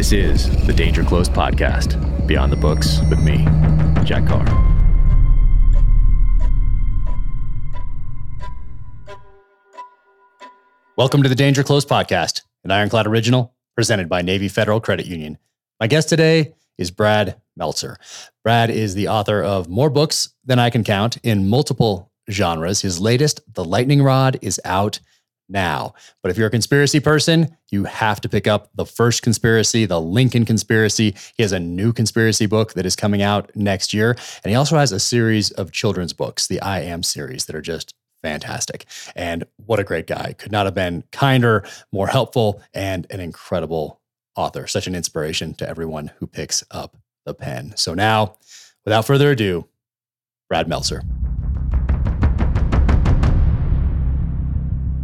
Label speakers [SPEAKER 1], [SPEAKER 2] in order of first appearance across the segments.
[SPEAKER 1] This is the Danger Close podcast, Beyond the Books with me, Jack Carr. Welcome to the Danger Close podcast, an Ironclad original presented by Navy Federal Credit Union. My guest today is Brad Meltzer. Brad is the author of more books than I can count in multiple genres. His latest, The Lightning Rod, is out now. But if you're a conspiracy person, you have to pick up the first conspiracy, the Lincoln conspiracy. He has a new conspiracy book that is coming out next year. And he also has a series of children's books, the I Am series, that are just fantastic. And what a great guy. Could not have been kinder, more helpful, and an incredible author. Such an inspiration to everyone who picks up the pen. So now, without further ado, Brad Meltzer.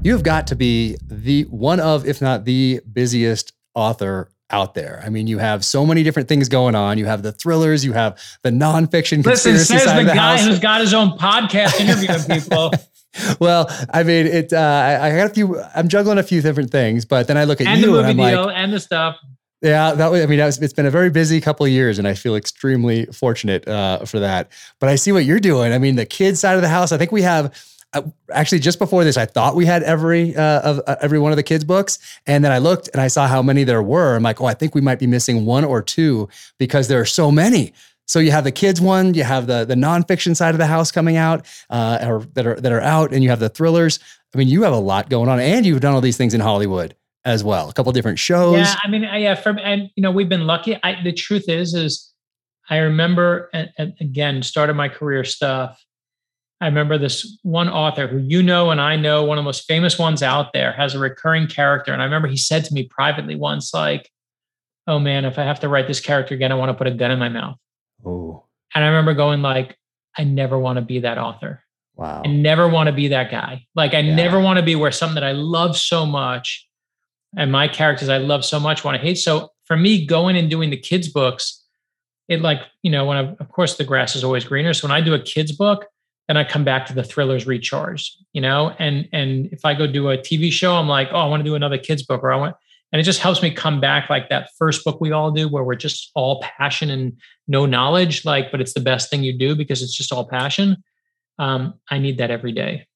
[SPEAKER 1] You've got to be the one of, if not the busiest author out there. I mean, you have so many different things going on. You have the thrillers, you have the nonfiction.
[SPEAKER 2] Listen, says the,
[SPEAKER 1] the
[SPEAKER 2] guy
[SPEAKER 1] house.
[SPEAKER 2] who's got his own podcast interviewing people.
[SPEAKER 1] well, I mean, it. Uh, I, I got a few. I'm juggling a few different things, but then I look at
[SPEAKER 2] and
[SPEAKER 1] you
[SPEAKER 2] the movie
[SPEAKER 1] and I'm
[SPEAKER 2] deal
[SPEAKER 1] like,
[SPEAKER 2] and the stuff.
[SPEAKER 1] yeah, that was. I mean, that was, it's been a very busy couple of years, and I feel extremely fortunate uh, for that. But I see what you're doing. I mean, the kids side of the house. I think we have uh, actually just before this, I thought we had every uh, of uh, every one of the kids' books, and then I looked and I saw how many there were. I'm like, oh, I think we might be missing one or two because there are so many. So you have the kids one, you have the the nonfiction side of the house coming out, uh, or that are that are out, and you have the thrillers. I mean, you have a lot going on, and you've done all these things in Hollywood as well. A couple different shows.
[SPEAKER 2] Yeah, I mean, I- yeah, from and you know, we've been lucky. I, the truth is, is I remember, and, and again, started my career stuff. I remember this one author who you know and I know, one of the most famous ones out there, has a recurring character. And I remember he said to me privately once, like, "Oh man, if I have to write this character again, I want to put a gun in my mouth."
[SPEAKER 1] Oh,
[SPEAKER 2] And I remember going, like, I never want to be that author.
[SPEAKER 1] wow.
[SPEAKER 2] I never want to be that guy. Like I
[SPEAKER 1] Yeah.
[SPEAKER 2] never want to be where something that I love so much and my characters I love so much want to hate. So for me, going and doing the kids' books, it like, you know, when I, of course the grass is always greener. So when I do a kids book, then I come back to the thrillers recharged, you know, and and if I go do a TV show, I'm like, oh, I want to do another kids book, or I want, and it just helps me come back like that first book we all do, where we're just all passion and no knowledge, like, but it's the best thing you do because it's just all passion. Um, I need that every day.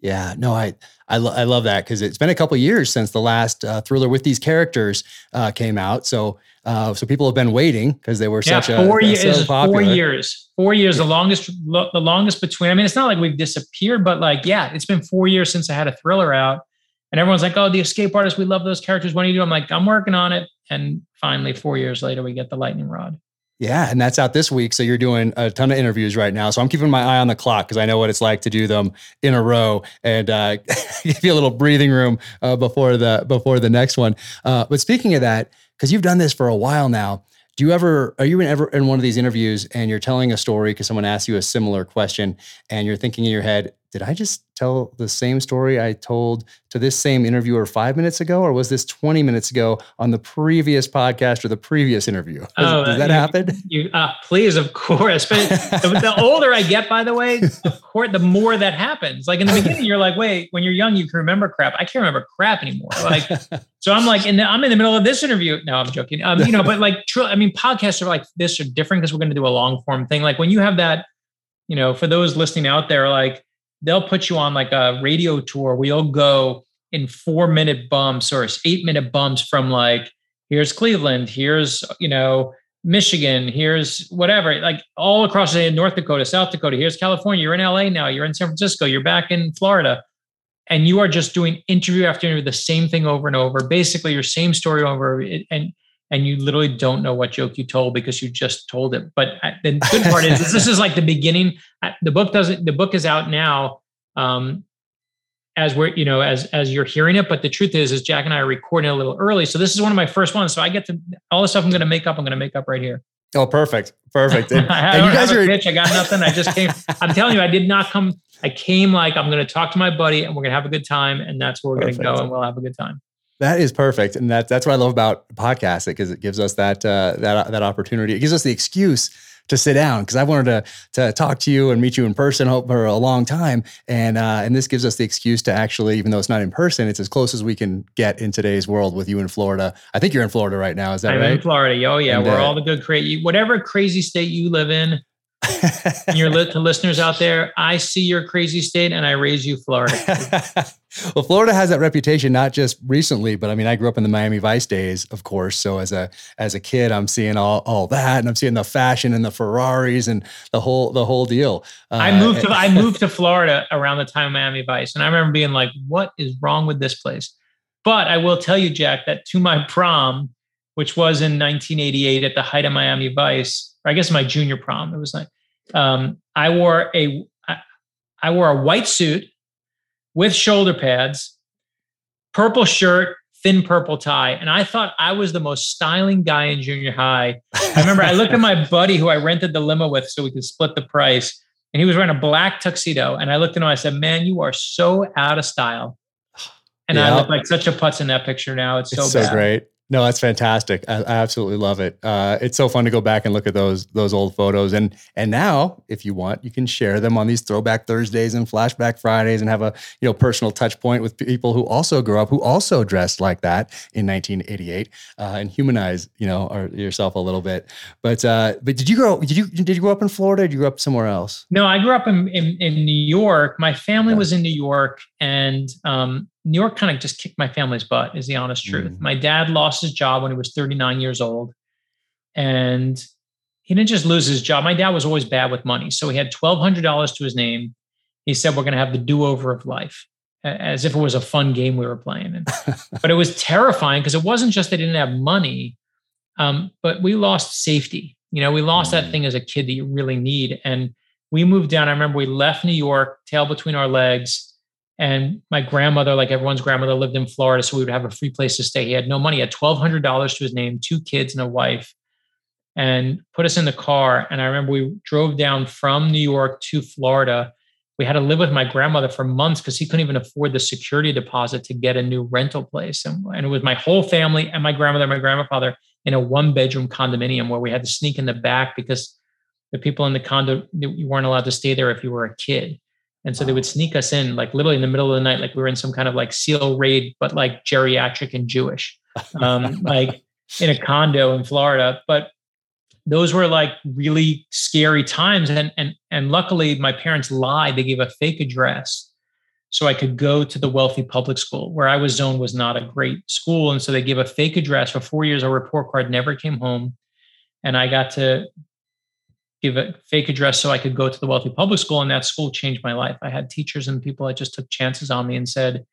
[SPEAKER 1] Yeah, no, I I, lo- I love that because it's been a couple years since the last uh, thriller with these characters uh, came out. So uh, so people have been waiting because they were
[SPEAKER 2] Yeah,
[SPEAKER 1] such
[SPEAKER 2] four
[SPEAKER 1] a
[SPEAKER 2] years.
[SPEAKER 1] so
[SPEAKER 2] four years. Four years. The longest. lo- The longest between. I mean, it's not like we've disappeared, but like, yeah, it's been four years since I had a thriller out, and everyone's like, "Oh, the escape artist. We love those characters. What do you do?" I'm like, "I'm working on it." And finally, four years later, we get the lightning rod.
[SPEAKER 1] Yeah, and that's out this week. So you're doing a ton of interviews right now. So I'm keeping my eye on the clock because I know what it's like to do them in a row and uh, give you a little breathing room uh, before the before the next one. Uh, but speaking of that, because you've done this for a while now, do you ever are you in ever in one of these interviews and you're telling a story because someone asks you a similar question and you're thinking in your head, did I just tell the same story I told to this same interviewer five minutes ago, or was this 20 minutes ago on the previous podcast or the previous interview? Does,
[SPEAKER 2] Oh,
[SPEAKER 1] does
[SPEAKER 2] uh,
[SPEAKER 1] that
[SPEAKER 2] you-
[SPEAKER 1] happen?
[SPEAKER 2] You, uh, please, of course. But the, the older I get, by the way, of course, the more that happens. Like in the beginning, you're like, wait, when you're young, you can remember crap. I can't remember crap anymore. Like, so I'm like, in the, I'm in the middle of this interview. No, I'm joking. Um, you know, but like, true. I mean, podcasts are like this are different because we're going to do a long form thing. Like when you have that, you know, for those listening out there, like they'll put you on like a radio tour. We'll go in four minute bumps or eight minute bumps from like, here's Cleveland, here's, you know, Michigan, here's whatever, like all across say, North Dakota, South Dakota, here's California, you're in LA now, you're in San Francisco, you're back in Florida. And you are just doing interview after interview, the same thing over and over, basically your same story over. And and you literally don't know what joke you told because you just told it. But the good part is this is like the beginning. The book doesn't. The book is out now, um, as we're you know as as you're hearing it. But the truth is, is Jack and I are recording a little early, so this is one of my first ones. So I get to all the stuff I'm going to make up. I'm going to make up right here.
[SPEAKER 1] Oh, perfect, perfect. And,
[SPEAKER 2] I
[SPEAKER 1] and you guys are
[SPEAKER 2] pitch. I got nothing. I just came. I'm telling you, I did not come. I came like I'm going to talk to my buddy and we're going to have a good time, and that's where we're going to go, and we'll have a good time.
[SPEAKER 1] That is perfect, and that that's what I love about podcasts because it gives us that uh, that that opportunity. It gives us the excuse to sit down because I wanted to to talk to you and meet you in person for a long time, and uh, and this gives us the excuse to actually, even though it's not in person, it's as close as we can get in today's world with you in Florida. I think you're in Florida right now. Is that
[SPEAKER 2] I'm
[SPEAKER 1] right?
[SPEAKER 2] in Florida. Oh yeah,
[SPEAKER 1] And,
[SPEAKER 2] we're
[SPEAKER 1] uh,
[SPEAKER 2] all the good crazy whatever crazy state you live in. And your li- to listeners out there, I see your crazy state and I raise you Florida.
[SPEAKER 1] well, Florida has that reputation not just recently, but I mean, I grew up in the Miami Vice days, of course. So as a as a kid, I'm seeing all, all that, and I'm seeing the fashion and the Ferraris and the whole the whole deal.
[SPEAKER 2] I
[SPEAKER 1] Uh,
[SPEAKER 2] moved to I moved to Florida around the time of Miami Vice, and I remember being like, "What is wrong with this place?" But I will tell you, Jack, that to my prom, which was in 1988 at the height of Miami Vice, or I guess my junior prom, it was like um, I wore a I, I wore a white suit with shoulder pads, purple shirt, thin purple tie, and I thought I was the most styling guy in junior high. I remember I looked at my buddy who I rented the limo with so we could split the price. And he was wearing a black tuxedo. And I looked at him and I said, Man, you are so out of style. And I look like such a putz in that picture now. It's so,
[SPEAKER 1] it's so great. No, that's fantastic. I, I absolutely love it. Uh, it's so fun to go back and look at those those old photos, and and now, if you want, you can share them on these Throwback Thursdays and Flashback Fridays, and have a you know personal touch point with people who also grew up, who also dressed like that in 1988, uh, and humanize you know our, yourself a little bit. But uh, but did you grow? Did you did you grow up in Florida? Or did you grow up somewhere else?
[SPEAKER 2] No, I grew up in, in, in New York. My family
[SPEAKER 1] Yeah.
[SPEAKER 2] was in New York, and um, New York kind of just kicked my family's butt, is the honest truth.
[SPEAKER 1] Mm.
[SPEAKER 2] My dad lost his job when he was 39 years old. And he didn't just lose his job. My dad was always bad with money. So he had $1,200 to his name. He said, We're going to have the do over of life, as if it was a fun game we were playing. And, but it was terrifying because it wasn't just they didn't have money, um, but we lost safety. You know, we lost
[SPEAKER 1] Mm.
[SPEAKER 2] that thing as a kid that you really need. And we moved down. I remember we left New York, tail between our legs. And my grandmother, like everyone's grandmother, lived in Florida. So we would have a free place to stay. He had no money, he had $1,200 to his name, two kids and a wife, and put us in the car. And I remember we drove down from New York to Florida. We had to live with my grandmother for months because he couldn't even afford the security deposit to get a new rental place. And, and it was my whole family and my grandmother and my grandfather in a one bedroom condominium where we had to sneak in the back because the people in the condo you weren't allowed to stay there if you were a kid and so they would sneak us in like literally in the middle of the night like we were in some kind of like seal raid but like geriatric and jewish um, like in a condo in florida. But those were like really scary times. And and and luckily my parents lied. They gave a fake address so i could go to the wealthy public school where i was zoned was not a great school. And so they gave a fake address for four years. Our report card never came home. And i got to give a fake address so i could go to the wealthy public school and that school changed my life i had teachers and people that just took chances on me and said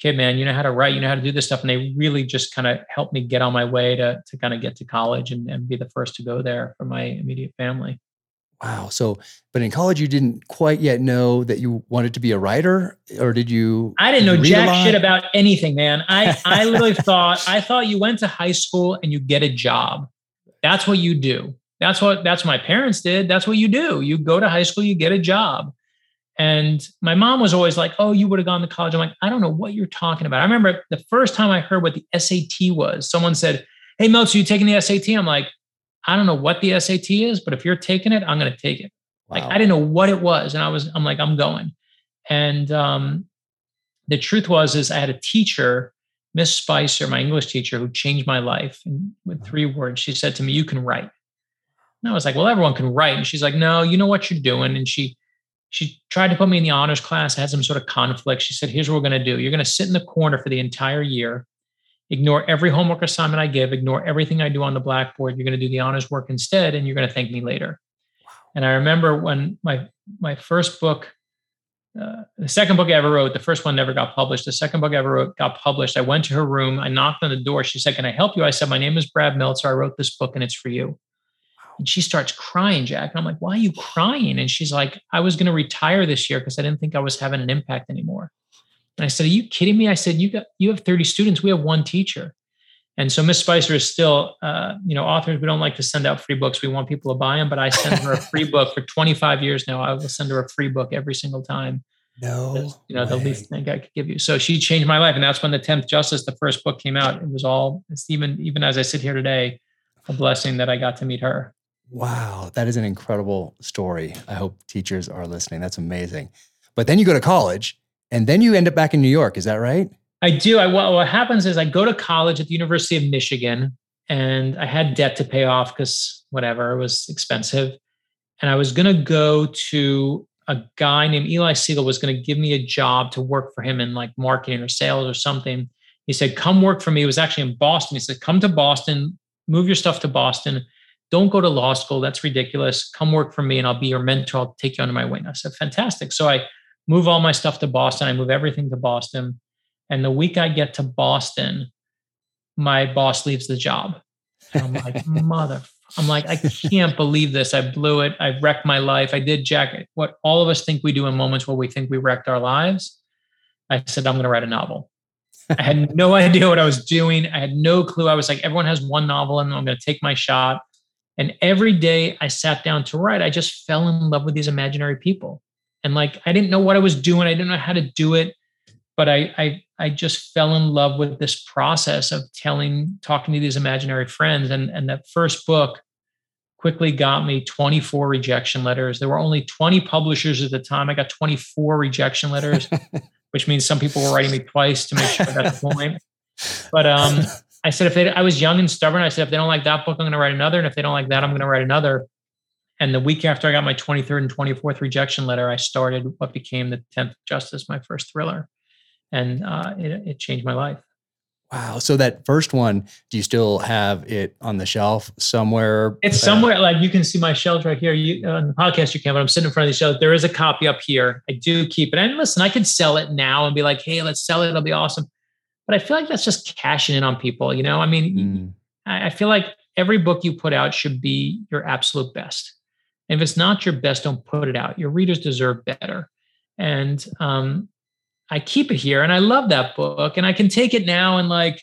[SPEAKER 2] kid man you know how to write you know how to do this stuff and they really just kind of helped me get on my way to, to kind of get to college and, and be the first to go there for my immediate family
[SPEAKER 1] Wow. So, but in college, you didn't quite yet know that you wanted to be a writer, or did you?
[SPEAKER 2] I didn't know jack shit about anything, man. I, I literally thought I thought you went to high school and you get a job. That's what you do. That's what that's what my parents did. That's what you do. You go to high school, you get a job. And my mom was always like, "Oh, you would have gone to college." I'm like, "I don't know what you're talking about." I remember the first time I heard what the SAT was. Someone said, "Hey, Meltzer, you taking the SAT?" I'm like, "I don't know what the SAT is, but if you're taking it, I'm going to take it." Like I didn't know what it was, and I was I'm like I'm going. And um, the truth was is I had a teacher, Miss Spicer, my English teacher, who changed my life. And with three words, she said to me, "You can write." And I was like, "Well, everyone can write." And she's like, "No, you know what you're doing." And she she tried to put me in the honors class. I had some sort of conflict. She said, "Here's what we're going to do. You're going to sit in the corner for the entire year." Ignore every homework assignment I give, ignore everything I do on the blackboard. You're going to do the honors work instead, and you're going to thank me later. And I remember when my my first book, uh, the second book I ever wrote, the first one never got published. The second book I ever wrote got published. I went to her room. I knocked on the door. She said, "Can I help you?" I said, "My name is Brad Meltzer. I wrote this book, and it's for you." And she starts crying, Jack. And I'm like, "Why are you crying?" And she's like, "I was going to retire this year because I didn't think I was having an impact anymore." And I said, "Are you kidding me?" I said, "You got you have 30 students. We have one teacher." And so Miss Spicer is still, uh, you know, authors. We don't like to send out free books. We want people to buy them, but I send her a free book for 25 years now. I will send her a free book every single time.
[SPEAKER 1] no,
[SPEAKER 2] you know, the least thing I could give you. So she changed my life, and that's when the 10th Justice, the first book, came out. It was all. It's even even as I sit here today, a blessing that I got to meet her.
[SPEAKER 1] Wow, that is an incredible story. I hope teachers are listening. That's amazing. But then you go to college and then you end up back in New York. Is that right?
[SPEAKER 2] I do. I what, happens is I go to college at the University of Michigan and I had debt to pay off because whatever, it was expensive. And I was going to go to a guy named Eli Siegel was going to give me a job to work for him in like marketing or sales or something. He said, "Come work for me." It was actually in Boston. He said, "Come to Boston, move your stuff to Boston. Don't go to law school. That's ridiculous. Come work for me, and I'll be your mentor. I'll take you under my wing." I said, "Fantastic." So I move all my stuff to Boston. I move everything to Boston, and the week I get to Boston, my boss leaves the job. And I'm like, "Mother." I'm like, I can't believe this. I blew it. I wrecked my life. I did Jack what all of us think we do in moments where we think we wrecked our lives. I said, I'm going to write a novel. I had no idea what I was doing. I had no clue. I was like, everyone has one novel and I'm going to take my shot. And every day I sat down to write, I just fell in love with these imaginary people. And like, I didn't know what I was doing. I didn't know how to do it, but I, I, I just fell in love with this process of telling, talking to these imaginary friends. And, and that first book quickly got me 24 rejection letters. There were only 20 publishers at the time. I got 24 rejection letters. which means some people were writing me twice to make sure I got the point. But um, I said if they, I was young and stubborn, I said if they don't like that book, I'm going to write another, and if they don't like that, I'm going to write another. And the week after I got my 23rd and 24th rejection letter, I started what became the 10th Justice, my first thriller, and uh, it, it changed my life.
[SPEAKER 1] Wow. So that first one, do you still have it on the shelf somewhere?
[SPEAKER 2] It's somewhere like you can see my shelves right here. You on the podcast you can, but I'm sitting in front of the shelf. There is a copy up here. I do keep it. And listen, I could sell it now and be like, hey, let's sell it. It'll be awesome. But I feel like that's just cashing in on people. You know, I mean, mm. I feel like every book you put out should be your absolute best. And if it's not your best, don't put it out. Your readers deserve better. And um, I keep it here and I love that book and I can take it now and like,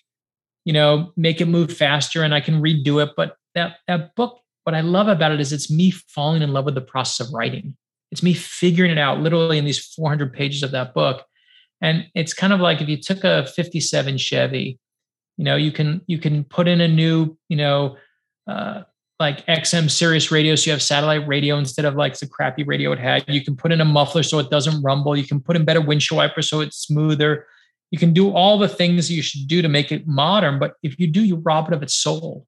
[SPEAKER 2] you know, make it move faster and I can redo it. But that that book, what I love about it is it's me falling in love with the process of writing. It's me figuring it out literally in these 400 pages of that book. And it's kind of like if you took a 57 Chevy, you know, you can you can put in a new, you know, uh, like XM Sirius radio, so you have satellite radio instead of like the crappy radio it had. You can put in a muffler so it doesn't rumble. You can put in better windshield wipers so it's smoother. You can do all the things you should do to make it modern, but if you do, you rob it of its soul.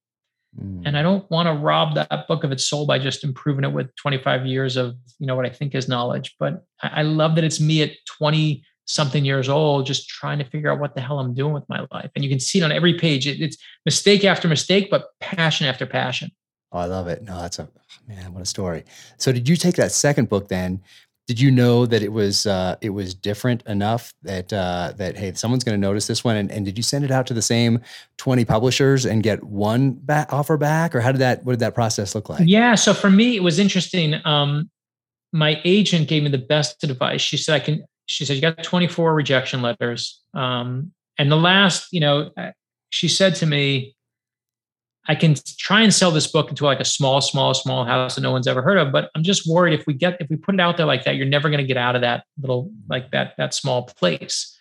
[SPEAKER 2] Mm. And I don't want to rob that book of its soul by just improving it with 25 years of you know what I think is knowledge. But I love that it's me at 20 something years old, just trying to figure out what the hell I'm doing with my life. And you can see it on every page. it's mistake after mistake, but passion after passion.
[SPEAKER 1] Oh, I love it. No, that's a man. What a story. So, did you take that second book then? Did you know that it was uh, it was different enough that uh, that hey, someone's going to notice this one? And, and, did you send it out to the same twenty publishers and get one back, offer back, or how did that? What did that process look like?
[SPEAKER 2] Yeah. So for me, it was interesting. Um, my agent gave me the best advice. She said, "I can." She said, "You got twenty four rejection letters." Um, and the last, you know, uh, she said to me, I can try and sell this book into like a small, small, small house that no one's ever heard of. But I'm just worried if we get if we put it out there like that, you're never going to get out of that little like that that small place.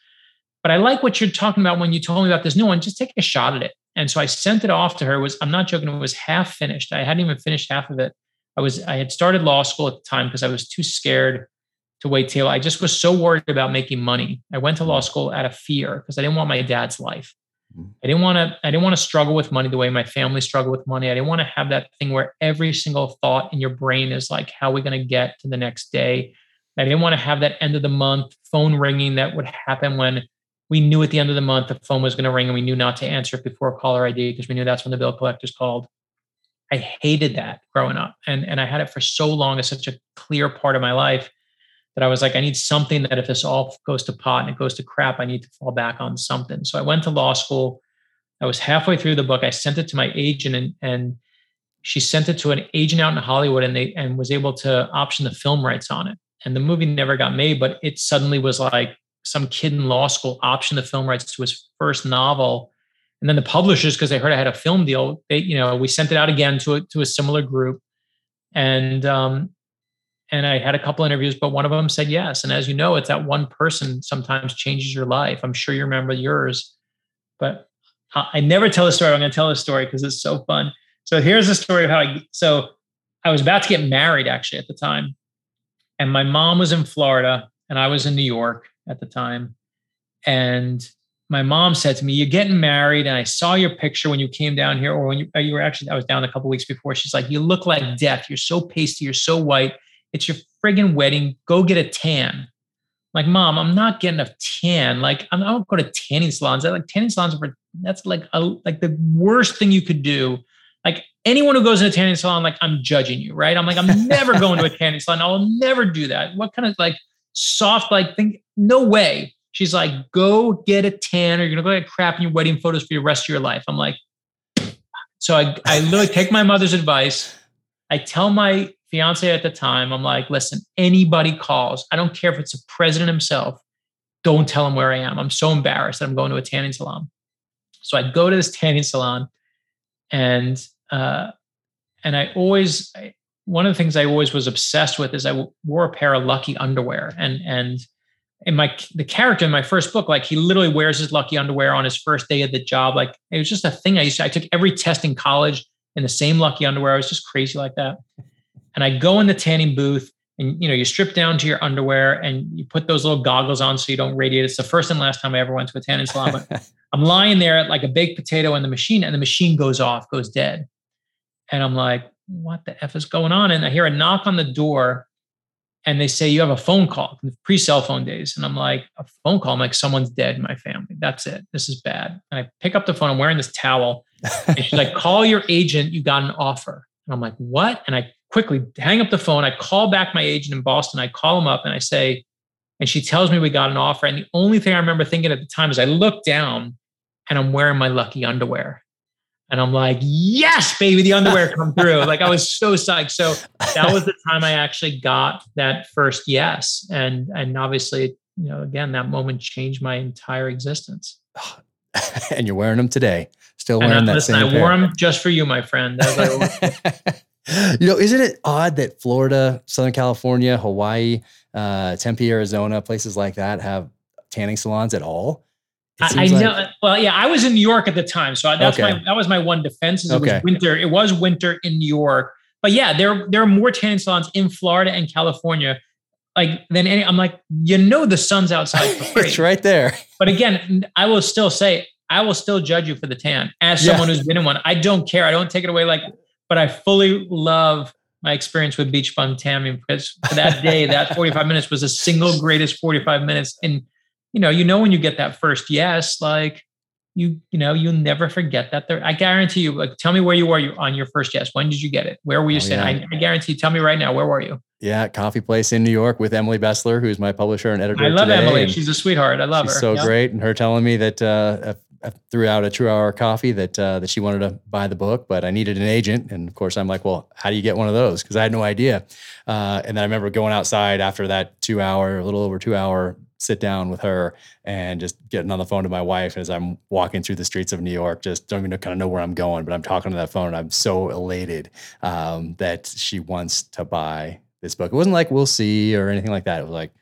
[SPEAKER 2] But I like what you're talking about when you told me about this new one. Just take a shot at it. And so I sent it off to her. It was I'm not joking. It was half finished. I hadn't even finished half of it. I was I had started law school at the time because I was too scared to wait till I just was so worried about making money. I went to law school out of fear because I didn't want my dad's life. Mm-hmm. I didn't want to I didn't want to struggle with money the way my family struggled with money. I didn't want to have that thing where every single thought in your brain is like how are we going to get to the next day? I didn't want to have that end of the month phone ringing that would happen when we knew at the end of the month the phone was going to ring and we knew not to answer it before caller ID because we knew that's when the bill collectors called. I hated that growing up. And, and I had it for so long as such a clear part of my life that I was like, I need something that if this all goes to pot and it goes to crap, I need to fall back on something. So I went to law school. I was halfway through the book. I sent it to my agent and, and she sent it to an agent out in Hollywood and they and was able to option the film rights on it. And the movie never got made, but it suddenly was like some kid in law school optioned the film rights to his first novel. And then the publishers, because they heard I had a film deal, they, you know, we sent it out again to a, to a similar group. And um, and I had a couple interviews, but one of them said yes. And as you know, it's that one person sometimes changes your life. I'm sure you remember yours, but I never tell a story. I'm going to tell a story because it's so fun. So here's the story of how I. So I was about to get married actually at the time. And my mom was in Florida and I was in New York at the time. And my mom said to me, You're getting married. And I saw your picture when you came down here, or when you, uh, you were actually, I was down a couple weeks before. She's like, You look like death. You're so pasty. You're so white. It's your friggin' wedding. Go get a tan. Like, mom, I'm not getting a tan. Like, I'm, I don't go to tanning salons. I like tanning salons for that's like a, like the worst thing you could do. Like anyone who goes in a tanning salon, like I'm judging you, right? I'm like, I'm never going to a tanning salon. I will never do that. What kind of like soft like thing? No way. She's like, go get a tan or you're gonna go get crap in your wedding photos for the rest of your life. I'm like, so I, I literally take my mother's advice. I tell my fiance at the time, I'm like, listen, anybody calls, I don't care if it's the president himself, don't tell him where I am. I'm so embarrassed that I'm going to a tanning salon. So I go to this tanning salon and uh, and I always I, one of the things I always was obsessed with is I wore a pair of lucky underwear and and in my the character in my first book like he literally wears his lucky underwear on his first day of the job like it was just a thing I used to I took every test in college in the same lucky underwear I was just crazy like that and I go in the tanning booth and you know you strip down to your underwear and you put those little goggles on so you don't radiate it's the first and last time I ever went to a tanning salon but I'm lying there like a baked potato in the machine and the machine goes off goes dead and I'm like, what the F is going on? And I hear a knock on the door and they say, you have a phone call, pre cell phone days. And I'm like, a phone call? I'm like, someone's dead in my family. That's it. This is bad. And I pick up the phone. I'm wearing this towel. And she's like, call your agent. You got an offer. And I'm like, what? And I quickly hang up the phone. I call back my agent in Boston. I call him up and I say, and she tells me we got an offer. And the only thing I remember thinking at the time is I look down and I'm wearing my lucky underwear. And I'm like, yes, baby, the underwear come through. like I was so psyched. So that was the time I actually got that first yes. And and obviously, you know, again, that moment changed my entire existence.
[SPEAKER 1] and you're wearing them today. Still uh, wearing and, that listen, same
[SPEAKER 2] I
[SPEAKER 1] pair.
[SPEAKER 2] wore them just for you, my friend.
[SPEAKER 1] you know, isn't it odd that Florida, Southern California, Hawaii, uh, Tempe, Arizona, places like that have tanning salons at all?
[SPEAKER 2] I, know. Like, well, yeah, I was in New York at the time, so that's okay. my that was my one defense. Is okay. It was winter. It was winter in New York, but yeah, there there are more tanning salons in Florida and California, like than any. I'm like, you know, the sun's outside.
[SPEAKER 1] it's right there.
[SPEAKER 2] But again, I will still say, I will still judge you for the tan as someone who's been in one. I don't care. I don't take it away. Like, but I fully love my experience with Beach Bum Tanning because for that day, that 45 minutes was the single greatest 45 minutes And you know, you know when you get that first yes, like you, you know, you'll never forget that. There, I guarantee you. Like, tell me where you were you on your first yes. When did you get it? Where were you oh, sitting? Yeah. I, I, guarantee. You, tell me right now. Where were you?
[SPEAKER 1] Yeah, coffee place in New York with Emily Bestler, who's my publisher and editor.
[SPEAKER 2] I love
[SPEAKER 1] today.
[SPEAKER 2] Emily. She's a sweetheart. I love
[SPEAKER 1] she's
[SPEAKER 2] her.
[SPEAKER 1] So great, and her telling me that uh, throughout a true hour coffee that uh, that she wanted to buy the book, but I needed an agent, and of course I'm like, well, how do you get one of those? Because I had no idea. Uh, and then I remember going outside after that two hour, a little over two hour sit down with her and just getting on the phone to my wife as I'm walking through the streets of New York. Just don't even know, kind of know where I'm going, but I'm talking to that phone. I'm so elated um, that she wants to buy this book. It wasn't like we'll see or anything like that. It was like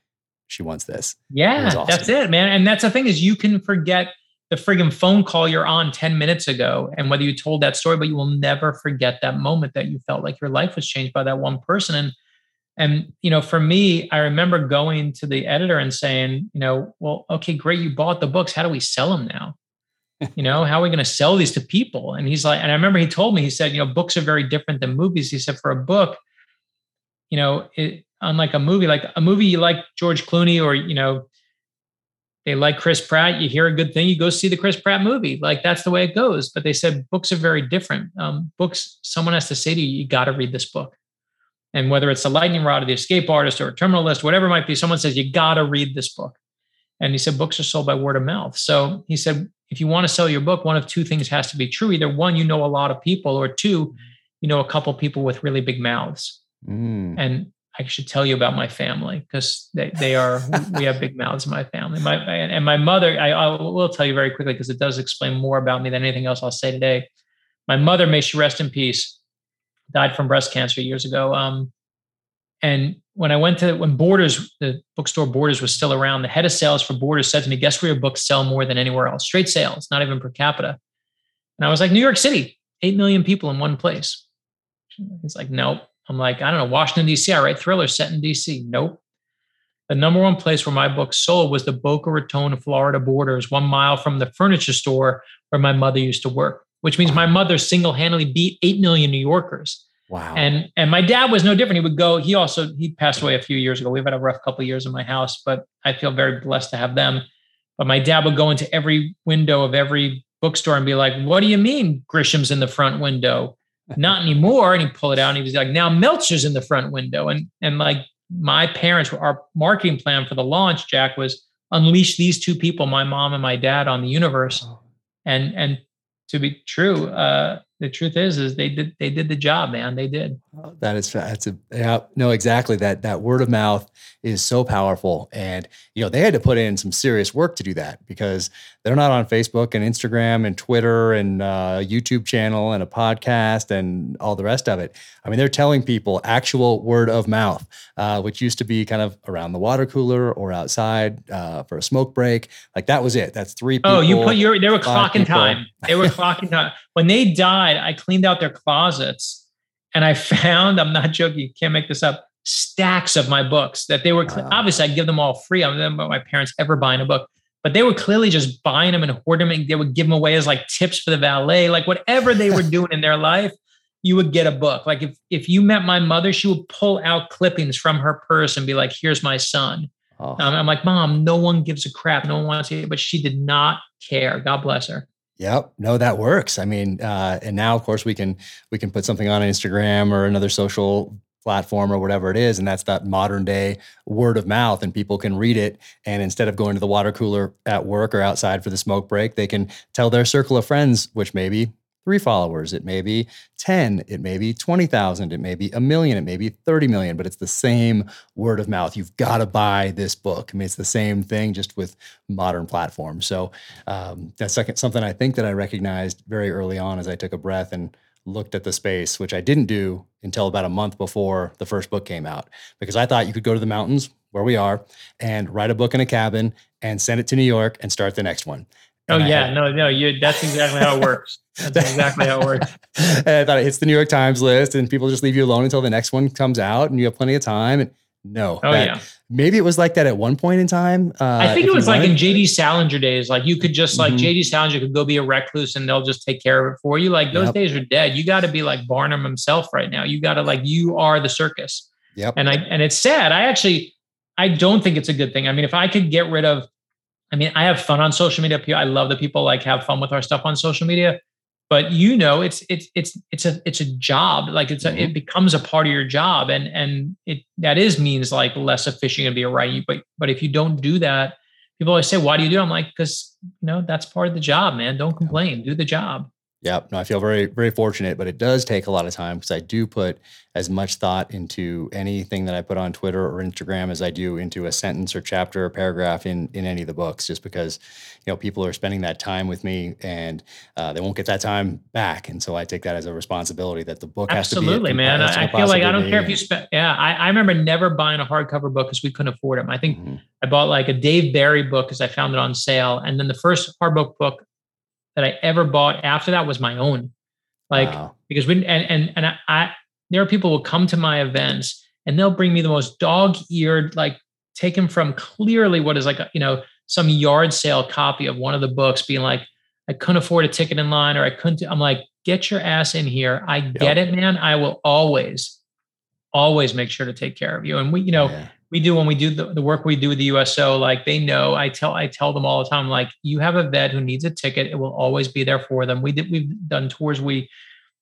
[SPEAKER 1] she wants this.
[SPEAKER 2] Yeah, it awesome. that's it, man. And that's the thing is you can forget the friggin' phone call you're on 10 minutes ago and whether you told that story, but you will never forget that moment that you felt like your life was changed by that one person. And and you know, for me, I remember going to the editor and saying, you know, well, okay, great, you bought the books. How do we sell them now? you know, how are we going to sell these to people? And he's like, and I remember he told me, he said, you know, books are very different than movies. He said, for a book, you know, it, unlike a movie, like a movie you like George Clooney or you know, they like Chris Pratt. You hear a good thing, you go see the Chris Pratt movie. Like that's the way it goes. But they said books are very different. Um, books, someone has to say to you, you got to read this book. And whether it's the lightning rod or the escape artist or a terminal list, whatever it might be, someone says, you got to read this book. And he said, books are sold by word of mouth. So he said, if you want to sell your book, one of two things has to be true. Either one, you know a lot of people, or two, you know a couple people with really big mouths. Mm. And I should tell you about my family because they, they are, we have big mouths in my family. My, and my mother, I, I will tell you very quickly because it does explain more about me than anything else I'll say today. My mother, may she rest in peace, died from breast cancer years ago. Um, and when I went to when Borders, the bookstore Borders was still around, the head of sales for Borders said to me, "Guess where your books sell more than anywhere else? Straight sales, not even per capita." And I was like, "New York City, eight million people in one place." He's like, "Nope." I'm like, I don't know, Washington, D.C. I write thrillers set in D.C. Nope. The number one place where my book sold was the Boca Raton, Florida borders, one mile from the furniture store where my mother used to work, which means my mother single handedly beat 8 million New Yorkers.
[SPEAKER 1] Wow.
[SPEAKER 2] And and my dad was no different. He would go, he also, he passed away a few years ago. We've had a rough couple of years in my house, but I feel very blessed to have them. But my dad would go into every window of every bookstore and be like, what do you mean Grisham's in the front window? Not anymore. And he pulled it out and he was like, now Meltzer's in the front window. And and like my parents, our marketing plan for the launch, Jack, was unleash these two people, my mom and my dad, on the universe. And and to be true, uh, the truth is, is they did they did the job, man. They did.
[SPEAKER 1] Oh, that is that's a yeah no exactly that that word of mouth is so powerful, and you know they had to put in some serious work to do that because they're not on Facebook and Instagram and Twitter and uh, YouTube channel and a podcast and all the rest of it. I mean, they're telling people actual word of mouth, uh, which used to be kind of around the water cooler or outside uh, for a smoke break. Like that was it. That's three. People,
[SPEAKER 2] oh, you put your they were clocking time. They were clocking time. When they died, I cleaned out their closets, and I found I'm not joking. You can't make this up. Stacks of my books that they were wow. obviously I'd give them all free. I don't remember my parents ever buying a book but they were clearly just buying them and hoarding them. And they would give them away as like tips for the valet, like whatever they were doing in their life. You would get a book. Like if if you met my mother, she would pull out clippings from her purse and be like, "Here's my son." Oh. Um, I'm like, "Mom, no one gives a crap. No one wants to." But she did not care. God bless her.
[SPEAKER 1] Yep. No, that works. I mean, uh, and now of course we can we can put something on Instagram or another social platform or whatever it is and that's that modern day word of mouth and people can read it and instead of going to the water cooler at work or outside for the smoke break they can tell their circle of friends which may be three followers it may be 10 it may be 20,000 it may be a million it may be 30 million but it's the same word of mouth. You've got to buy this book. I mean it's the same thing just with modern platforms. So um, that's something i think that i recognized very early on as i took a breath and looked at the space, which I didn't do until about a month before the first book came out, because I thought you could go to the mountains where we are and write a book in a cabin and send it to New York and start the next one.
[SPEAKER 2] Oh yeah, had, no, no, you. That's exactly how it works. That's exactly how it works.
[SPEAKER 1] I thought it hits the New York Times list, and people just leave you alone until the next one comes out, and you have plenty of time. And no.
[SPEAKER 2] Oh that, yeah.
[SPEAKER 1] Maybe it was like that at one point in time.
[SPEAKER 2] Uh, I think it was like in JD Salinger days. Like you could just like mm-hmm. JD Salinger could go be a recluse and they'll just take care of it for you. Like those yep. days are dead. You got to be like Barnum himself right now. You got to like you are the circus.
[SPEAKER 1] Yep.
[SPEAKER 2] And I and it's sad. I actually I don't think it's a good thing. I mean, if I could get rid of, I mean, I have fun on social media. I love that people like have fun with our stuff on social media. But you know it's it's it's it's a it's a job. Like it's a, mm-hmm. it becomes a part of your job. And and it that is means like less efficient to be a writer but but if you don't do that people always say why do you do it? I'm like because you know that's part of the job man. Don't complain. Do the job
[SPEAKER 1] Yep. No, I feel very, very fortunate, but it does take a lot of time because I do put as much thought into anything that I put on Twitter or Instagram as I do into a sentence or chapter or paragraph in in any of the books. Just because, you know, people are spending that time with me and uh, they won't get that time back, and so I take that as a responsibility that the book
[SPEAKER 2] absolutely,
[SPEAKER 1] has to
[SPEAKER 2] be. Absolutely, man. I, I feel like I don't care if you spend. Yeah, I, I remember never buying a hardcover book because we couldn't afford them. I think mm-hmm. I bought like a Dave Barry book because I found it on sale, and then the first hardbook book that I ever bought after that was my own. Like wow. because we and and and I, I there are people who will come to my events and they'll bring me the most dog-eared, like taken from clearly what is like a, you know some yard sale copy of one of the books, being like, I couldn't afford a ticket in line, or I couldn't. I'm like, get your ass in here. I yep. get it, man. I will always, always make sure to take care of you. And we, you know, yeah we do when we do the, the work we do with the USO, like they know, I tell, I tell them all the time, like you have a vet who needs a ticket. It will always be there for them. We did, we've done tours. We,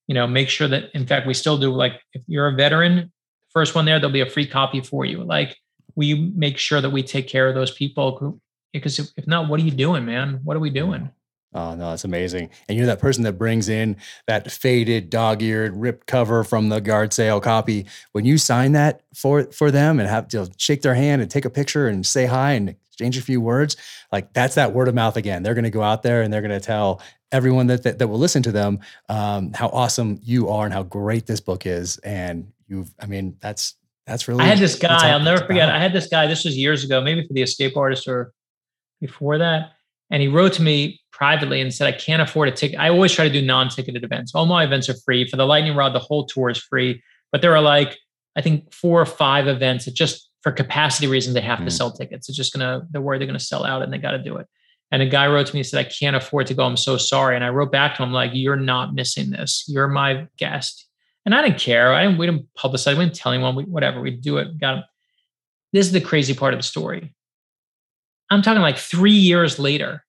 [SPEAKER 2] you know, make sure that, in fact, we still do like, if you're a veteran, first one there, there'll be a free copy for you. Like we make sure that we take care of those people because if not, what are you doing, man? What are we doing?
[SPEAKER 1] Oh no, that's amazing. And you're that person that brings in that faded, dog-eared, ripped cover from the guard sale copy. When you sign that for for them and have to shake their hand and take a picture and say hi and exchange a few words, like that's that word of mouth again. They're going to go out there and they're going to tell everyone that, that, that will listen to them um, how awesome you are and how great this book is. And you've, I mean, that's that's really.
[SPEAKER 2] I had this guy. I'll never forget. I had this guy. This was years ago, maybe for the escape artist or before that and he wrote to me privately and said, I can't afford a ticket. I always try to do non ticketed events. All my events are free. For the Lightning Rod, the whole tour is free. but there are like I think four or five events that just for capacity reasons they have mm. to sell tickets. It's just gonna they're worried they're gonna sell out and they got to do it. And a guy wrote to me and said, I can't afford to go. I'm so sorry. And I wrote back to him like, You're not missing this. You're my guest. And I didn't care. I didn't. We didn't publicize. We didn't tell anyone. We, whatever. We do it. Got him. This is the crazy part of the story. I'm talking like three years later.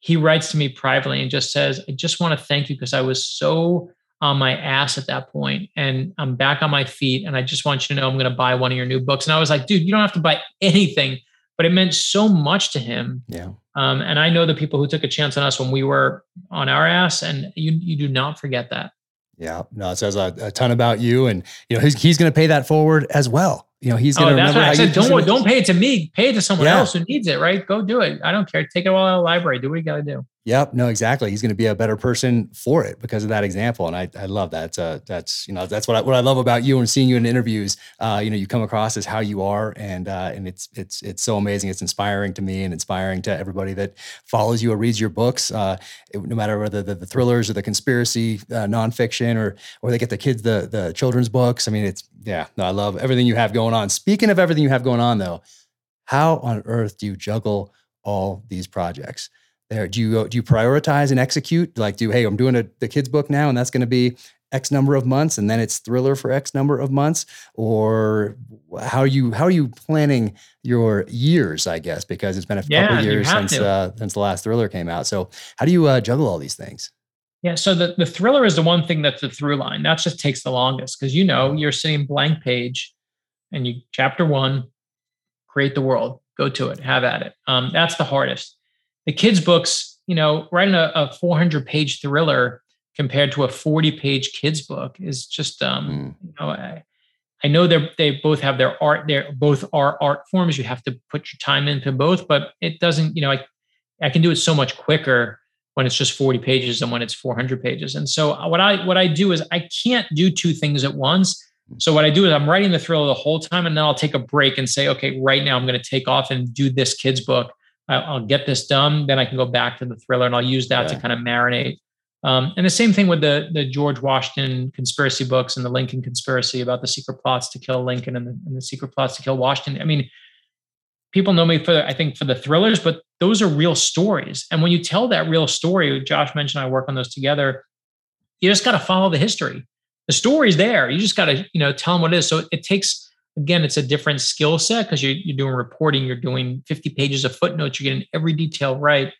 [SPEAKER 2] He writes to me privately and just says, "I just want to thank you because I was so on my ass at that point and I'm back on my feet and I just want you to know I'm going to buy one of your new books." And I was like, "Dude, you don't have to buy anything." But it meant so much to him.
[SPEAKER 1] Yeah.
[SPEAKER 2] Um, and I know the people who took a chance on us when we were on our ass, and you you do not forget that.
[SPEAKER 1] Yeah, no, it says a, a ton about you, and you know he's he's going to pay that forward as well. You know he's going to oh, remember.
[SPEAKER 2] I said, don't don't pay it to me. Pay it to someone yeah. else who needs it. Right? Go do it. I don't care. Take it all out of the library. Do what you got to do.
[SPEAKER 1] Yep. No, exactly. He's going to be a better person for it because of that example. And I, I love that. Uh, that's, you know, that's what I, what I love about you and seeing you in interviews. Uh, you know, you come across as how you are and, uh, and it's, it's, it's so amazing. It's inspiring to me and inspiring to everybody that follows you or reads your books. Uh, it, no matter whether the, the, thrillers or the conspiracy, uh, nonfiction, or, or they get the kids, the, the children's books. I mean, it's, yeah, no, I love everything you have going on. Speaking of everything you have going on though, how on earth do you juggle all these projects? There do you do you prioritize and execute? Like do hey i'm doing a, the kids book now and that's going to be x number of months and then it's thriller for x number of months? Or how are you how are you planning your years i guess? Because it's been a yeah, couple years since uh, since the last thriller came out. So how do you uh, juggle all these things?
[SPEAKER 2] Yeah so the, the thriller is the one thing that's the through line. That just takes the longest because you know you're sitting blank page and you chapter one create the world. Go to it. Have at it. Um, that's the hardest the kids' books, you know, writing a, a 400 page thriller compared to a 40 page kids book is just, um, mm. you know, I, I know they they both have their art. They're both are art forms. You have to put your time into both, but it doesn't. You know, I I can do it so much quicker when it's just 40 pages than when it's 400 pages. And so uh, what I what I do is I can't do two things at once. Hmm. So what I do is I'm writing the thriller the whole time, and then I'll take a break and say, okay, right now I'm going to take off and do this kids book I'll get this done. Then I can go back to the thriller and I'll use that yeah. to kind of marinate. Um, and the same thing with the the George Washington conspiracy books and the Lincoln conspiracy about the secret plots to kill Lincoln and the, and the secret plots to kill Washington. I mean, people know me for I think for the thrillers, but those are real stories. And when you tell that real story, Josh Mensch I work on those together. You just got to follow the history. The story's there. You just got to you know tell them what it is. So it takes again, it's a different skill set because you're, you're doing reporting, you're doing 50 pages of footnotes, you're getting every detail right.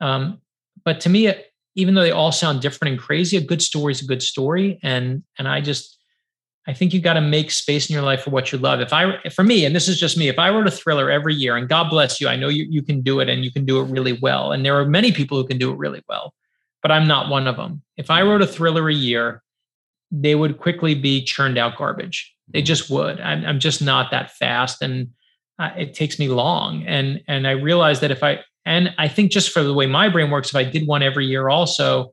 [SPEAKER 2] Um, but to me, even though they all sound different and crazy, a good story is a good story. And and I just I think you got to make space in your life for what you love. If I for me, and this is just me, if I wrote a thriller every year, and God bless you, I know you, you can do it and you can do it really well. And there are many people who can do it really well, but I'm not one of them. If I wrote a thriller a year, they would quickly be churned out garbage. They just would. I'm, I'm just not that fast, and uh, it takes me long. And and I realized that if I and I think just for the way my brain works, if I did one every year, also,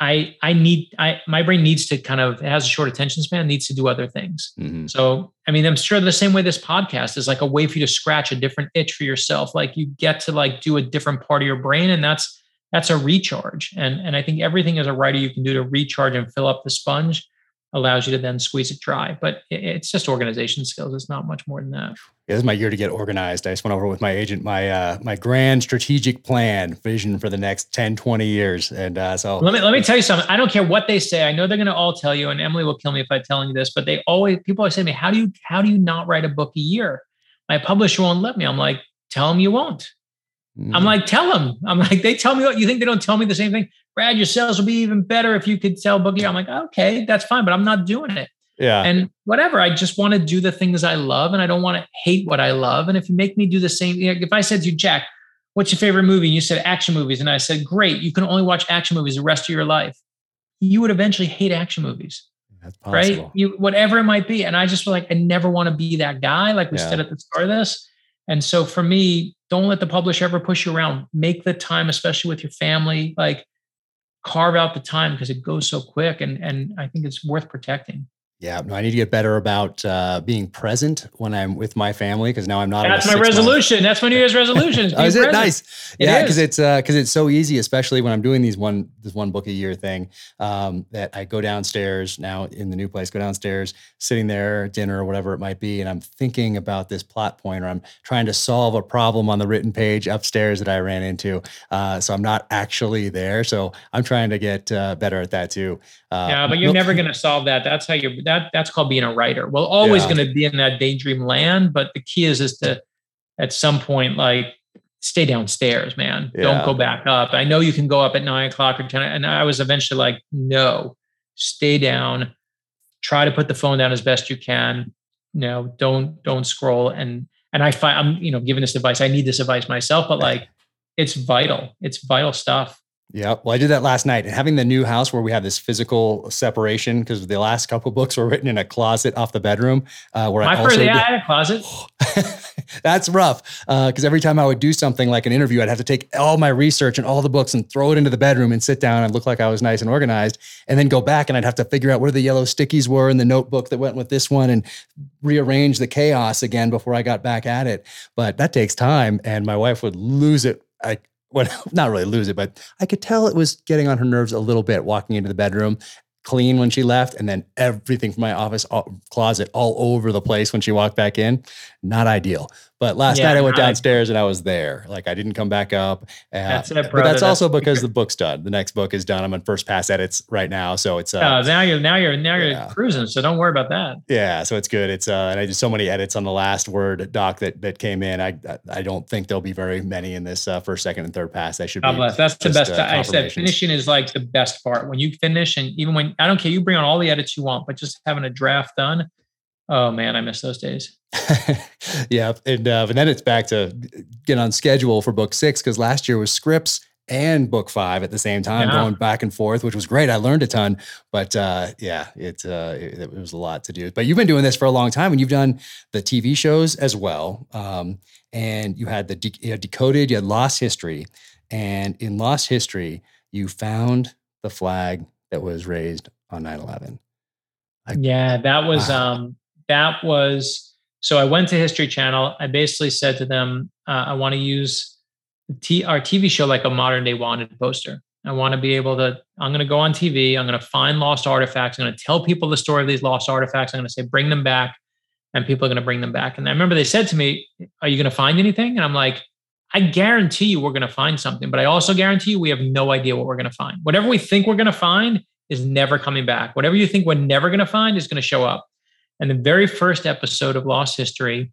[SPEAKER 2] I I need I my brain needs to kind of it has a short attention span, needs to do other things. Mm-hmm. So I mean, I'm sure the same way this podcast is like a way for you to scratch a different itch for yourself. Like you get to like do a different part of your brain, and that's that's a recharge. And and I think everything as a writer you can do to recharge and fill up the sponge allows you to then squeeze it dry. But it's just organization skills. It's not much more than that.
[SPEAKER 1] Yeah, this is my year to get organized. I just went over with my agent my uh, my grand strategic plan vision for the next 10, 20 years. And uh, so
[SPEAKER 2] let me let me tell you something. I don't care what they say. I know they're gonna all tell you, and Emily will kill me if I tell you this, but they always people always say to me, How do you how do you not write a book a year? My publisher won't let me. I'm like, tell them you won't. Mm. I'm like, tell them. I'm like, they tell me what you think they don't tell me the same thing. Brad, your sales will be even better if you could sell bookie. I'm like, okay, that's fine, but I'm not doing it.
[SPEAKER 1] Yeah.
[SPEAKER 2] And whatever, I just want to do the things I love and I don't want to hate what I love. And if you make me do the same, you know, if I said to you, Jack, what's your favorite movie? And you said action movies. And I said, great, you can only watch action movies the rest of your life. You would eventually hate action movies. Right. You, whatever it might be. And I just feel like I never want to be that guy. Like we yeah. said at the start of this. And so for me, don't let the publisher ever push you around. Make the time, especially with your family. Like carve out the time because it goes so quick and and I think it's worth protecting.
[SPEAKER 1] Yeah, no, I need to get better about uh, being present when I'm with my family because now I'm not.
[SPEAKER 2] That's my resolution. Month. That's my New Year's resolution.
[SPEAKER 1] oh, is it nice? It yeah, because it's because uh, it's so easy, especially when I'm doing these one this one book a year thing. Um, that I go downstairs now in the new place, go downstairs, sitting there, dinner or whatever it might be, and I'm thinking about this plot point, or I'm trying to solve a problem on the written page upstairs that I ran into. Uh, so I'm not actually there. So I'm trying to get uh, better at that too.
[SPEAKER 2] Uh, yeah, but you're never going to solve that. That's how you're that that's called being a writer. We're always yeah. going to be in that daydream land, but the key is is to at some point like stay downstairs, man. Yeah. Don't go back up. I know you can go up at nine o'clock or ten, and I was eventually like, no, stay down. Try to put the phone down as best you can. No, don't don't scroll. And and I find I'm you know giving this advice. I need this advice myself, but like it's vital. It's vital stuff.
[SPEAKER 1] Yeah. Well, I did that last night and having the new house where we have this physical separation because the last couple books were written in a closet off the bedroom.
[SPEAKER 2] Uh, where My I also yeah, I had a closet.
[SPEAKER 1] That's rough. Because uh, every time I would do something like an interview, I'd have to take all my research and all the books and throw it into the bedroom and sit down and look like I was nice and organized, and then go back and I'd have to figure out where the yellow stickies were in the notebook that went with this one and rearrange the chaos again before I got back at it. But that takes time, and my wife would lose it. I, well, not really lose it, but I could tell it was getting on her nerves a little bit walking into the bedroom clean when she left and then everything from my office all, closet all over the place when she walked back in not ideal but last yeah, night I went downstairs and I was there. Like I didn't come back up. Uh, that's it, brother. But that's, that's also because the book's done. The next book is done. I'm on first pass edits right now, so it's. Uh,
[SPEAKER 2] oh, now you're now you're now you're cruising. So don't worry about that.
[SPEAKER 1] Yeah, so it's good. It's uh, and I did so many edits on the last word doc that that came in. I I don't think there'll be very many in this uh, first, second, and third pass. They should. God bless.
[SPEAKER 2] That's the best. Uh, I said finishing is like the best part. When you finish, and even when I don't care, you bring on all the edits you want, but just having a draft done. Oh man, I miss those days.
[SPEAKER 1] yeah, and uh, and then it's back to get on schedule for book six because last year was scripts and book five at the same time, yeah. going back and forth, which was great. I learned a ton, but uh, yeah, it, uh, it, it was a lot to do. But you've been doing this for a long time, and you've done the TV shows as well. Um, and you had the de- you had decoded, you had lost history, and in lost history, you found the flag that was raised on 9-11.
[SPEAKER 2] yeah, that was wow. um, that was so I went to History Channel. I basically said to them, uh, I want to use T- our TV show like a modern day wanted poster. I want to be able to, I'm going to go on TV. I'm going to find lost artifacts. I'm going to tell people the story of these lost artifacts. I'm going to say, bring them back. And people are going to bring them back. And I remember they said to me, Are you going to find anything? And I'm like, I guarantee you we're going to find something, but I also guarantee you we have no idea what we're going to find. Whatever we think we're going to find is never coming back. Whatever you think we're never going to find is going to show up. And the very first episode of Lost History,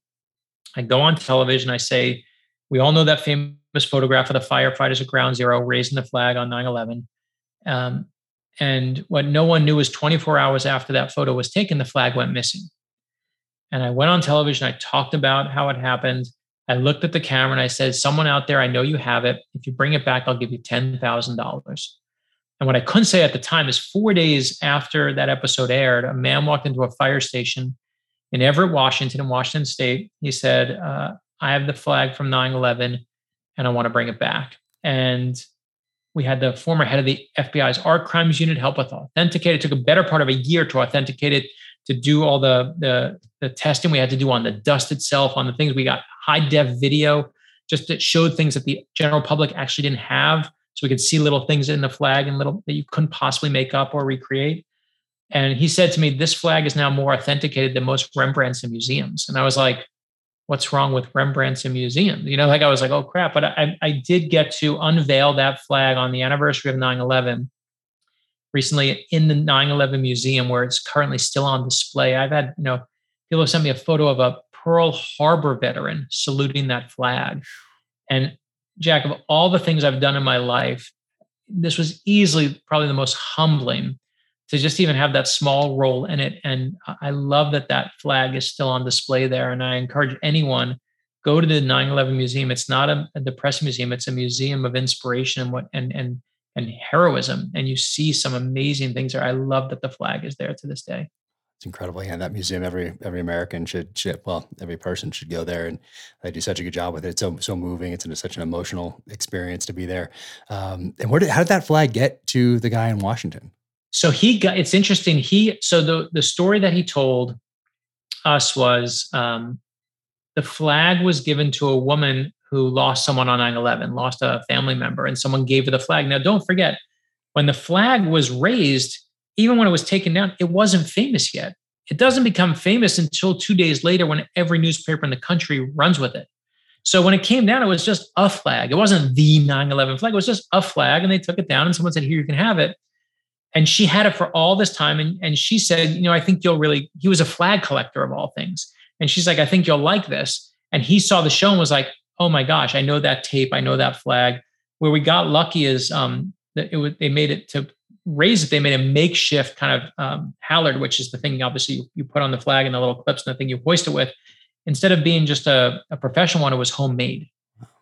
[SPEAKER 2] I go on television, I say, we all know that famous photograph of the firefighters at Ground Zero raising the flag on 9 11. Um, and what no one knew was 24 hours after that photo was taken, the flag went missing. And I went on television, I talked about how it happened. I looked at the camera and I said, Someone out there, I know you have it. If you bring it back, I'll give you $10,000. And what I couldn't say at the time is four days after that episode aired, a man walked into a fire station in Everett, Washington, in Washington State. He said, uh, I have the flag from 9 11 and I want to bring it back. And we had the former head of the FBI's art crimes unit help us authenticate. It took a better part of a year to authenticate it, to do all the, the, the testing we had to do on the dust itself, on the things we got high def video, just that showed things that the general public actually didn't have so we could see little things in the flag and little that you couldn't possibly make up or recreate. And he said to me, This flag is now more authenticated than most Rembrandts in museums. And I was like, What's wrong with Rembrandts in museums? You know, like I was like, Oh crap. But I, I did get to unveil that flag on the anniversary of 9 11 recently in the 9 11 museum where it's currently still on display. I've had, you know, people have sent me a photo of a Pearl Harbor veteran saluting that flag. And Jack, of all the things I've done in my life, this was easily probably the most humbling to just even have that small role in it. And I love that that flag is still on display there. And I encourage anyone go to the 9/11 museum. It's not a, a depressing museum; it's a museum of inspiration and what and and and heroism. And you see some amazing things there. I love that the flag is there to this day
[SPEAKER 1] it's incredible. Yeah, that museum, every every American should, should well, every person should go there, and they do such a good job with it. It's so so moving. It's such an emotional experience to be there. Um, and where did how did that flag get to the guy in Washington?
[SPEAKER 2] so he got it's interesting. He so the the story that he told us was um, the flag was given to a woman who lost someone on 9-11, lost a family member, and someone gave her the flag. Now, don't forget, when the flag was raised, even when it was taken down, it wasn't famous yet. It doesn't become famous until two days later when every newspaper in the country runs with it. So when it came down, it was just a flag. It wasn't the 9 11 flag. It was just a flag. And they took it down and someone said, Here, you can have it. And she had it for all this time. And, and she said, You know, I think you'll really, he was a flag collector of all things. And she's like, I think you'll like this. And he saw the show and was like, Oh my gosh, I know that tape. I know that flag. Where we got lucky is um, that it was, they made it to it. They made a makeshift kind of um, halyard, which is the thing obviously you, you put on the flag and the little clips and the thing you hoist it with. Instead of being just a, a professional one, it was homemade.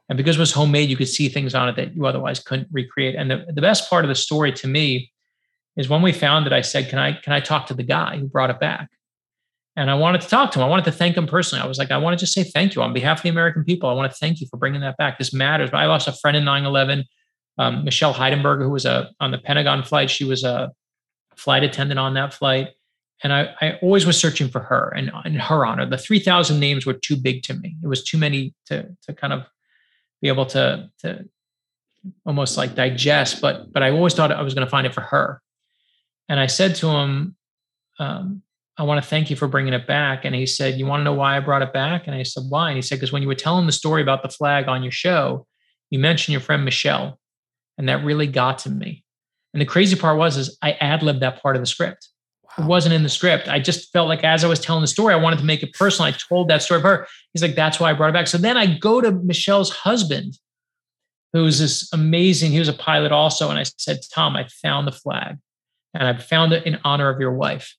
[SPEAKER 2] And because it was homemade, you could see things on it that you otherwise couldn't recreate. And the, the best part of the story to me is when we found it, I said, Can I can I talk to the guy who brought it back? And I wanted to talk to him. I wanted to thank him personally. I was like, I want to just say thank you on behalf of the American people. I want to thank you for bringing that back. This matters. I lost a friend in 9 11, um, Michele Heidenberger, who was a, on the Pentagon flight. She was a flight attendant on that flight. And I, I always was searching for her and in her honor. The 3,000 names were too big to me. It was too many to, to kind of be able to, to almost like digest. But, but I always thought I was going to find it for her. And I said to him, um, I want to thank you for bringing it back. And he said, You want to know why I brought it back? And I said, Why? And he said, Because when you were telling the story about the flag on your show, you mentioned your friend Michelle. And that really got to me. And the crazy part was, is I ad libbed that part of the script. Wow. It wasn't in the script. I just felt like as I was telling the story, I wanted to make it personal. I told that story of her. He's like, that's why I brought it back. So then I go to Michele's husband, who was this amazing, he was a pilot also. And I said, Tom, I found the flag and I found it in honor of your wife.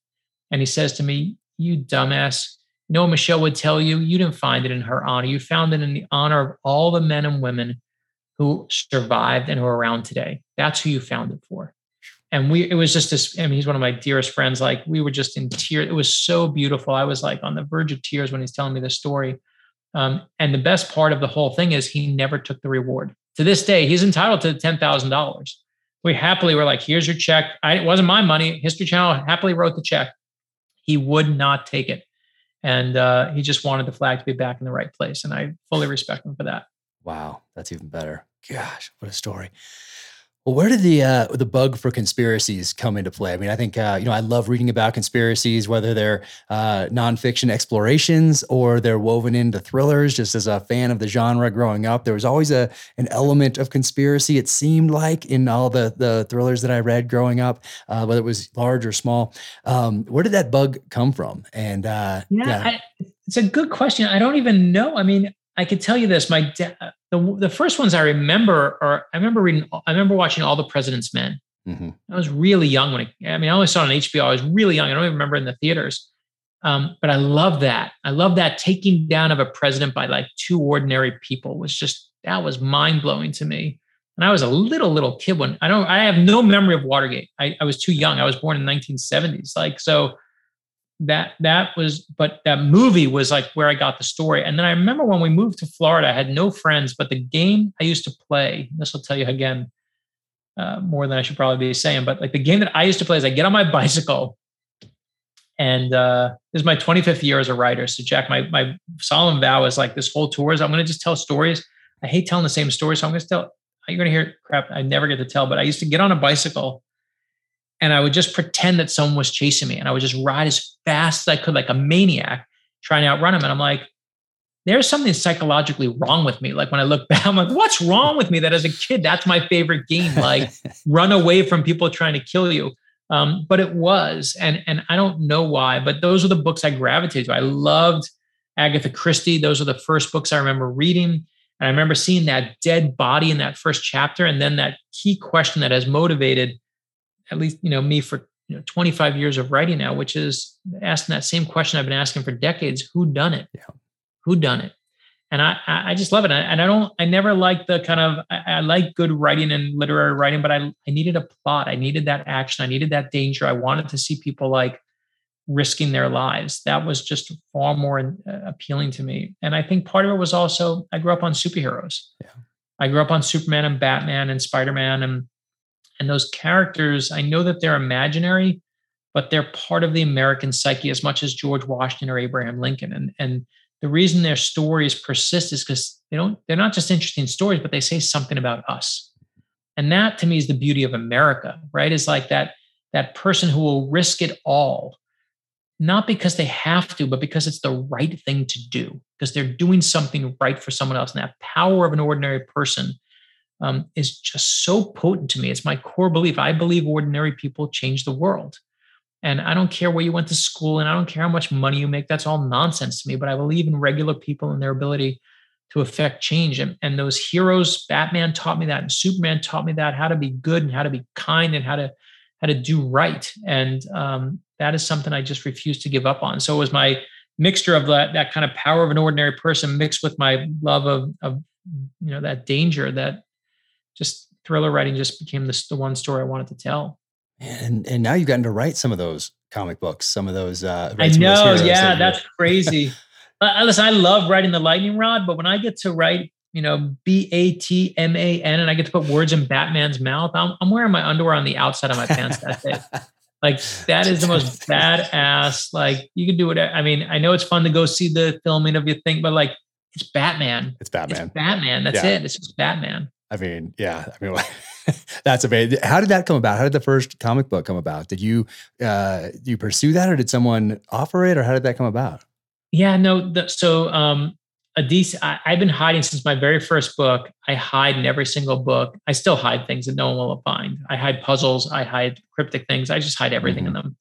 [SPEAKER 2] And he says to me, You dumbass. You know what Michele would tell you? You didn't find it in her honor. You found it in the honor of all the men and women who survived and who are around today. That's who you found it for. And we, it was just this. I mean, he's one of my dearest friends. Like we were just in tears. It was so beautiful. I was like on the verge of tears when he's telling me the story. Um, and the best part of the whole thing is he never took the reward. To this day, he's entitled to ten thousand dollars. We happily were like, "Here's your check." I, it wasn't my money. History Channel happily wrote the check. He would not take it, and uh, he just wanted the flag to be back in the right place. And I fully respect him for that.
[SPEAKER 1] Wow, that's even better. Gosh, what a story. Well, where did the uh, the bug for conspiracies come into play? I mean, I think uh, you know I love reading about conspiracies, whether they're uh, nonfiction explorations or they're woven into thrillers. Just as a fan of the genre growing up, there was always a an element of conspiracy. It seemed like in all the the thrillers that I read growing up, uh, whether it was large or small. Um, where did that bug come from? And uh,
[SPEAKER 2] yeah, yeah. I, it's a good question. I don't even know. I mean, I could tell you this. My dad the the first ones I remember are I remember reading I remember watching All the President's Men. Mm-hmm. I was really young when it, I mean I only saw it on HBO. I was really young. I don't even remember in the theaters. Um, but I love that. I love that taking down of a president by like two ordinary people was just that was mind blowing to me. And I was a little little kid when I don't I have no memory of Watergate. I, I was too young. I was born in the 1970s. Like so that that was but that movie was like where i got the story. And then i remember when we moved to florida i had no friends but the game i used to play this will tell you again uh, more than i should probably be saying but like the game that i used to play is i get on my bicycle and uh, this is my 25th year as a writer. So jack my, my solemn vow is like this whole tour is i'm going to just tell stories. I hate telling the same story so i'm going to tell you're going to hear crap i never get to tell but i used to get on a bicycle and I would just pretend that someone was chasing me and I would just ride as fast as I could, like a maniac, trying to outrun him. And I'm like, there's something psychologically wrong with me. Like when I look back, I'm like, what's wrong with me? That as a kid, that's my favorite game. Like run away from people trying to kill you. Um, but it was, and and I don't know why, but those are the books I gravitated to. I loved Agatha Christie. Those are the first books I remember reading. And I remember seeing that dead body in that first chapter, and then that key question that has motivated at least you know me for you know 25 years of writing now, which is asking that same question I've been asking for decades: Who done it? Yeah. Who done it? And I I just love it. And I don't I never like the kind of I, I like good writing and literary writing, but I I needed a plot. I needed that action. I needed that danger. I wanted to see people like risking their lives. That was just far more uh, appealing to me. And I think part of it was also I grew up on superheroes. Yeah. I grew up on Superman and Batman and Spider Man and And those characters, I know that they're imaginary, but they're part of the American psyche as much as George Washington or Abraham Lincoln. And, and the reason their stories persist is because they don't, they're not just interesting stories, but they say something about us. And that to me is the beauty of America, right? Is like that, that person who will risk it all, not because they have to, but because it's the right thing to do, because they're doing something right for someone else. And that power of an ordinary person um, is just so potent to me. It's my core belief. I believe ordinary people change the world. And I don't care where you went to school and I don't care how much money you make. That's all nonsense to me. But I believe in regular people and their ability to affect change. And, and those heroes, Batman taught me that, and Superman taught me that, how to be good and how to be kind and how to how to do right. And um, that is something I just refuse to give up on. So it was my mixture of that that kind of power of an ordinary person mixed with my love of of you know that danger that just thriller writing just became the, the one story I wanted to tell.
[SPEAKER 1] And and now you've gotten to write some of those comic books, some of those. Uh,
[SPEAKER 2] I know, yeah, that that's crazy. uh, listen, I love writing the lightning rod, but when I get to write, you know, B A T M A N, and I get to put words in Batman's mouth, I'm, I'm wearing my underwear on the outside of my pants that day. Like that is the most badass. Like you can do it. I mean, I know it's fun to go see the filming of your thing, but like it's Batman.
[SPEAKER 1] It's Batman.
[SPEAKER 2] It's Batman. That's yeah. it. It's just Batman.
[SPEAKER 1] I mean, yeah. I mean, that's amazing. How did that come about? How did the first comic book come about? Did you uh, you pursue that, or did someone offer it, or how did that come about?
[SPEAKER 2] Yeah, no. The, so um, a decent. I, have been hiding since my very first book. I hide in every single book. I still hide things that no one will find. I hide puzzles. I hide cryptic things. I just hide everything mm-hmm. in them.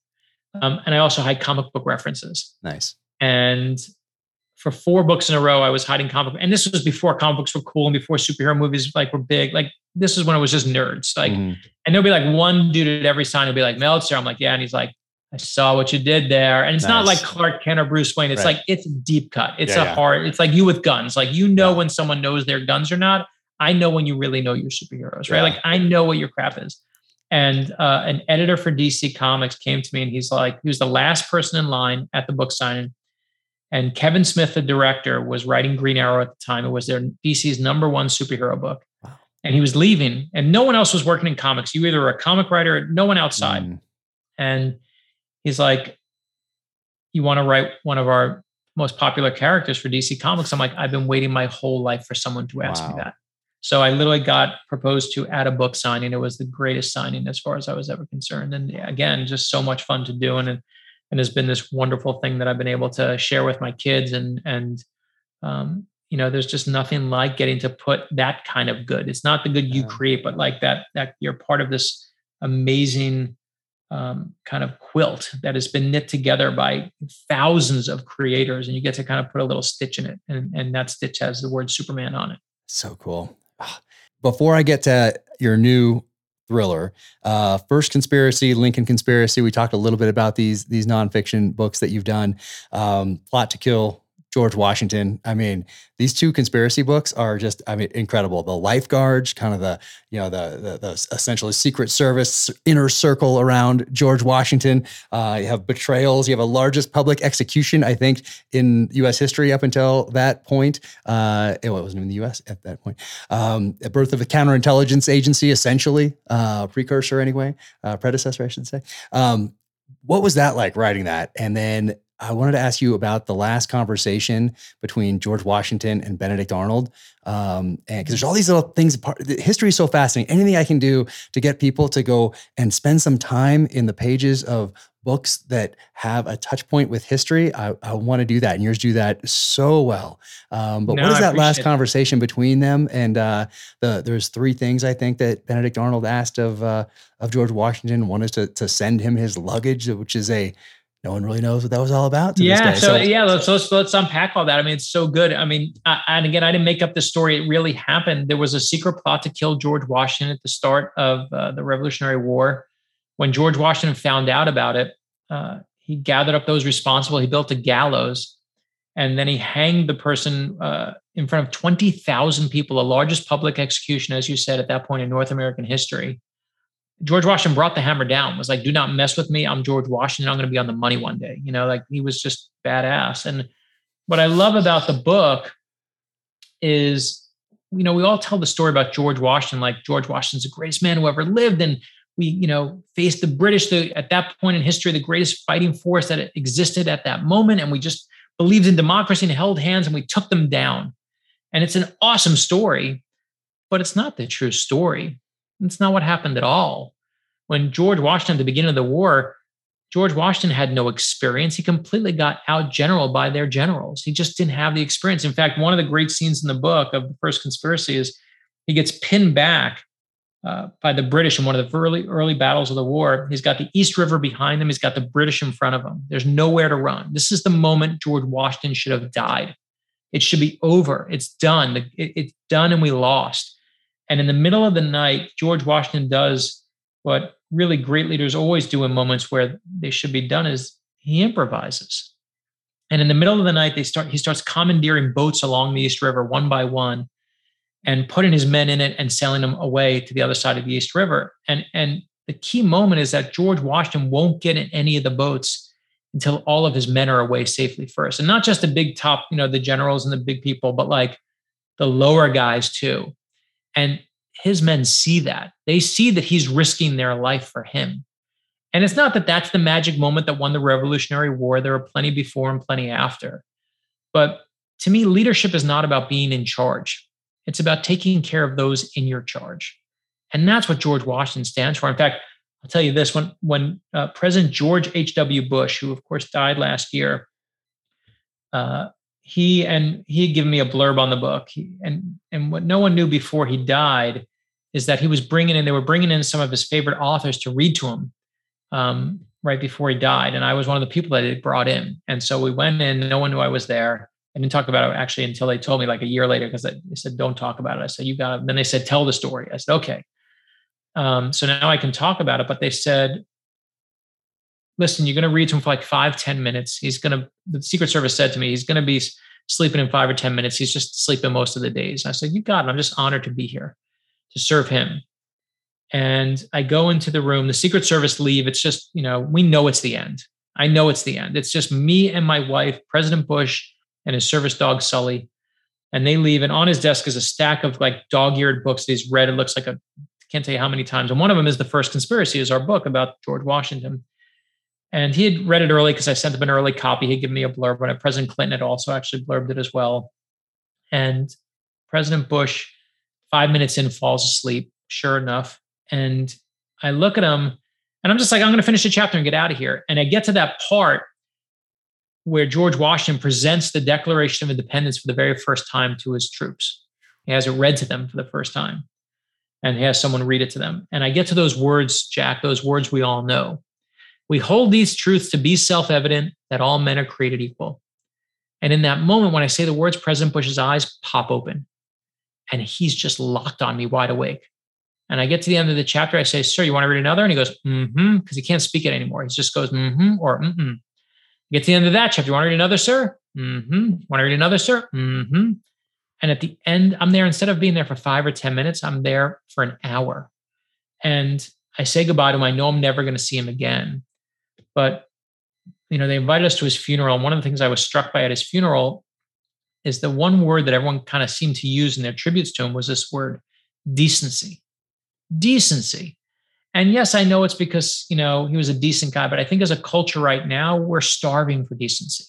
[SPEAKER 2] Um, and I also hide comic book references.
[SPEAKER 1] Nice.
[SPEAKER 2] And for four books in a row, I was hiding comic. And this was before comic books were cool and before superhero movies like were big. Like this is when it was just nerds. Like, mm-hmm. and there'll be like one dude at every sign will be like Meltzer. I'm like, yeah, and he's like, I saw what you did there. And it's nice. not like Clark Kent or Bruce Wayne. It's right. like it's deep cut. It's yeah, a yeah. hard. It's like you with guns. Like you know yeah. when someone knows their guns or not. I know when you really know your superheroes, right? Like I know what your crap is. And uh, an editor for DC Comics came to me and he's like, he was the last person in line at the book signing. And Kevin Smith, the director, was writing Green Arrow at the time. It was their DC's number one superhero book. Wow. And he was leaving, and no one else was working in comics. You either were a comic writer, no one outside. Mm. And he's like, You want to write one of our most popular characters for DC Comics? I'm like, I've been waiting my whole life for someone to ask wow. me that. So I literally got proposed to at a book signing. It was the greatest signing as far as I was ever concerned. And again, just so much fun to do. And and has been this wonderful thing that I've been able to share with my kids. And and um, you know there's just nothing like getting to put that kind of good. It's not the good you create but like that that you're part of this amazing um, kind of quilt that has been knit together by thousands of creators and you get to kind of put a little stitch in it and, and that stitch has the word superman on it.
[SPEAKER 1] So cool. Ah, before i get to your new thriller. Uh, First Conspiracy, Lincoln Conspiracy. We talked a little bit about these these nonfiction books that you've done. Um, Plot to Kill George Washington. I mean, these two conspiracy books are just, I mean, incredible. The lifeguards, kind of the, you know, the the, the essentially Secret Service inner circle around George Washington. Uh, you have betrayals. You have a largest public execution, I think, in U.S. history up until that point. Uh, it wasn't in the U.S. at that point. Um, a birth of a counterintelligence agency, essentially, uh, precursor anyway, uh, predecessor, I should say. Um, what was that like writing that? And then I wanted to ask you about the last conversation between George Washington and Benedict Arnold, um, and because there's all these little things. Part, history is so fascinating. Anything I can do to get people to go and spend some time in the pages of books that have a touch point with history, I, I want to do that. And yours do that so well. Um, but no, what is that last conversation between them? And uh, the there's three things I think that Benedict Arnold asked of uh, of George Washington. One is to to send him his luggage, which is a no one really knows what that was all about.
[SPEAKER 2] yeah. So, so, yeah, let's, let's, let's unpack all that. I mean, it's so good. I mean, I, and again, I didn't make up the story. It really happened. There was a secret plot to kill George Washington at the start of uh, the Revolutionary War. When George Washington found out about it, uh, he gathered up those responsible. He built a gallows, and then he hanged the person uh, in front of twenty thousand people, the largest public execution, as you said, at that point in North American history. George Washington brought the hammer down, was like, do not mess with me. I'm George Washington. I'm going to be on the money one day. You know, like he was just badass. And what I love about the book is you know, we all tell the story about George Washington, like George Washington's the greatest man who ever lived. And we, you know, faced the British the, at that point in history, the greatest fighting force that existed at that moment. And we just believed in democracy and held hands and we took them down. And it's an awesome story, but it's not the true story. It's not what happened at all. When George Washington, at the beginning of the war, George Washington had no experience. He completely got out general by their generals. He just didn't have the experience. In fact, one of the great scenes in the book of the first conspiracy is he gets pinned back uh, by the British in one of the early early battles of the war. He's got the East River behind him. He's got the British in front of him. There's nowhere to run. This is the moment George Washington should have died. It should be over. It's done. It, it's done, and we lost. And in the middle of the night, George Washington does what really great leaders always do in moments where they should be done is he improvises. And in the middle of the night, they start he starts commandeering boats along the East River one by one and putting his men in it and sailing them away to the other side of the East River. And, and the key moment is that George Washington won't get in any of the boats until all of his men are away safely first. And not just the big top, you know, the generals and the big people, but like the lower guys too. And his men see that. They see that he's risking their life for him. And it's not that that's the magic moment that won the Revolutionary War. There are plenty before and plenty after. But to me, leadership is not about being in charge. It's about taking care of those in your charge. And that's what George Washington stands for. In fact, I'll tell you this when, when uh, President George H.W. Bush, who of course died last year, uh, he and he had given me a blurb on the book. He, and, and what no one knew before he died is that he was bringing in, they were bringing in some of his favorite authors to read to him um, right before he died. And I was one of the people that they brought in. And so we went in, no one knew I was there. I didn't talk about it actually until they told me like a year later because they said, don't talk about it. I said, you got it. Then they said, tell the story. I said, okay. Um, so now I can talk about it. But they said, listen, you're going to read to him for like five, ten minutes. He's going to, the Secret Service said to me, he's going to be sleeping in five or 10 minutes. He's just sleeping most of the days. I said, you got it. I'm just honored to be here to serve him. And I go into the room, the Secret Service leave. It's just, you know, we know it's the end. I know it's the end. It's just me and my wife, President Bush, and his service dog Sully. And they leave, and on his desk is a stack of like dog-eared books that he's read. It looks like a can't tell you how many times. And one of them is the first conspiracy, is our book about George Washington. And he had read it early because I sent him an early copy. He'd given me a blurb on it. President Clinton had also actually blurbed it as well. And President Bush, five minutes in, falls asleep, sure enough. And I look at him and I'm just like, I'm going to finish the chapter and get out of here. And I get to that part where George Washington presents the Declaration of Independence for the very first time to his troops. He has it read to them for the first time, and he has someone read it to them. And I get to those words, Jack, those words we all know. We hold these truths to be self evident that all men are created equal. And in that moment, when I say the words, President Bush's eyes pop open and he's just locked on me wide awake. And I get to the end of the chapter. I say, Sir, you want to read another? And he goes, Mm hmm, because he can't speak it anymore. He just goes, Mm hmm, or Mm hmm. Get to the end of that chapter. You want to read another, sir? Mm-hmm. Want to read another, sir? Mm-hmm. And at the end, I'm there instead of being there for five or 10 minutes, I'm there for an hour. And I say goodbye to him. I know I'm never going to see him again. But, you know, they invited us to his funeral. And one of the things I was struck by at his funeral is the one word that everyone kind of seemed to use in their tributes to him was this word decency. Decency. And yes, I know it's because, you know, he was a decent guy, but I think as a culture right now, we're starving for decency.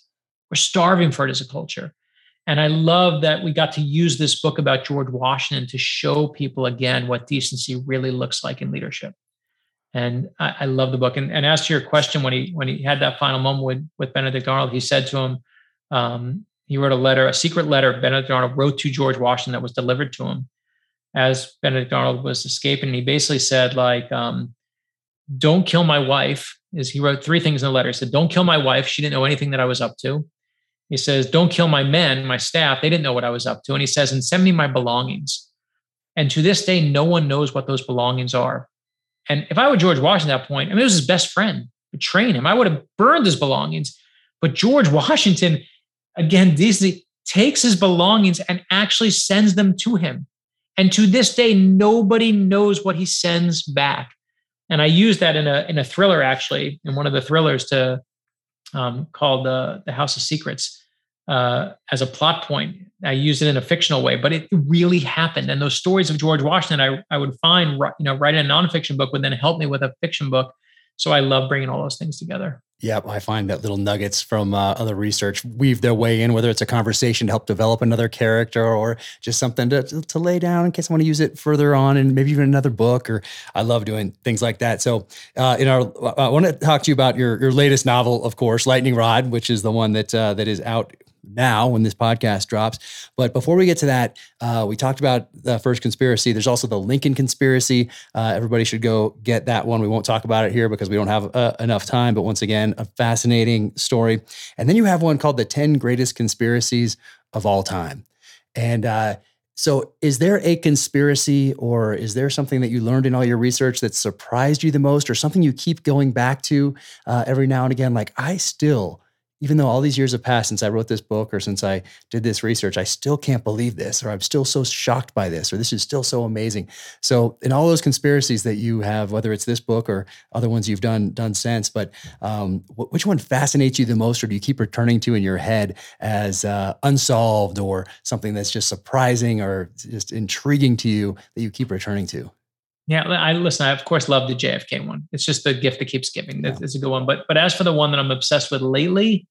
[SPEAKER 2] We're starving for it as a culture. And I love that we got to use this book about George Washington to show people again what decency really looks like in leadership. And I, I love the book. And, and as to your question, when he when he had that final moment with, with Benedict Arnold, he said to him, um, he wrote a letter, a secret letter Benedict Arnold wrote to George Washington that was delivered to him as Benedict Arnold was escaping. He basically said, like, um, don't kill my wife. Is he wrote three things in the letter. He said, Don't kill my wife. She didn't know anything that I was up to. He says, Don't kill my men, my staff. They didn't know what I was up to. And he says, And send me my belongings. And to this day, no one knows what those belongings are. And if I were George Washington at that point, I mean, it was his best friend, betraying him. I would have burned his belongings. But George Washington, again, Disney takes his belongings and actually sends them to him. And to this day, nobody knows what he sends back. And I used that in a in a thriller actually, in one of the thrillers to um, called the the House of Secrets uh, as a plot point. I use it in a fictional way, but it really happened. And those stories of George Washington, I, I would find, you know, writing a nonfiction book would then help me with a fiction book. So I love bringing all those things together.
[SPEAKER 1] Yep, I find that little nuggets from uh, other research weave their way in, whether it's a conversation to help develop another character or just something to, to lay down in case I want to use it further on and maybe even another book. Or I love doing things like that. So, uh, in our, I want to talk to you about your your latest novel, of course, Lightning Rod, which is the one that uh, that is out now when this podcast drops. But before we get to that, uh, we talked about the first conspiracy. There's also the Lincoln conspiracy. Uh, everybody should go get that one. We won't talk about it here because we don't have uh, enough time. But once again, a fascinating story. And then you have one called the 10 Greatest Conspiracies of All Time. And uh, so, is there a conspiracy or is there something that you learned in all your research that surprised you the most or something you keep going back to uh, every now and again? Like, I still even though all these years have passed since I wrote this book or since I did this research, I still can't believe this, or I'm still so shocked by this, or this is still so amazing. So, in all those conspiracies that you have, whether it's this book or other ones you've done done since, but um, which one fascinates you the most, or do you keep returning to in your head as uh, unsolved, or something that's just surprising or just intriguing to you that you keep returning to?
[SPEAKER 2] Yeah, I listen. I of course love the JFK one. It's just the gift that keeps giving. That is a good one. But but as for the one that I'm obsessed with lately,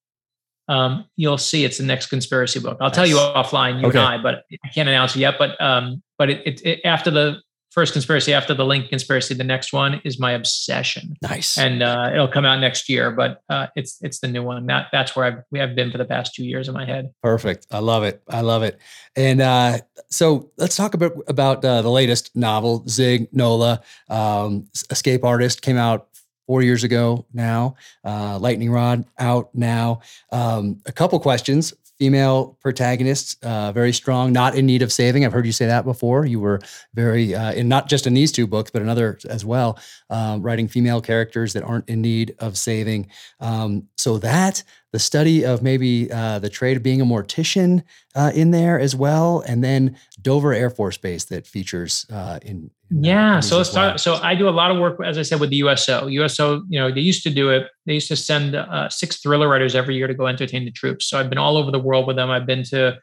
[SPEAKER 2] um, you'll see it's the next conspiracy book. I'll nice. tell you offline, you okay. and I, but I can't announce it yet. But um, but it, it, it, after the first conspiracy, after the Link conspiracy, the next one is my obsession.
[SPEAKER 1] Nice,
[SPEAKER 2] and uh, it'll come out next year. But uh, it's it's the new one. That that's where I've we have been for the past two years in my head.
[SPEAKER 1] Perfect. I love it. I love it. And uh, so let's talk about about uh, the latest novel, Zig Nola, um, Escape Artist, came out four years ago now. Uh, Lightning Rod out now. Um, a couple questions. Female protagonists, uh, very strong, not in need of saving. I've heard you say that before. You were very, uh, in not just in these two books, but in other as well, um, writing female characters that aren't in need of saving. Um, so that the study of maybe uh, the trade of being a mortician uh, in there as well, and then Dover Air Force Base that features uh, in.
[SPEAKER 2] Yeah, so let's start. So I do a lot of work, as I said, with the USO. USO, you know, they used to do it. They used to send uh, six thriller writers every year to go entertain the troops. So I've been all over the world with them. I've been to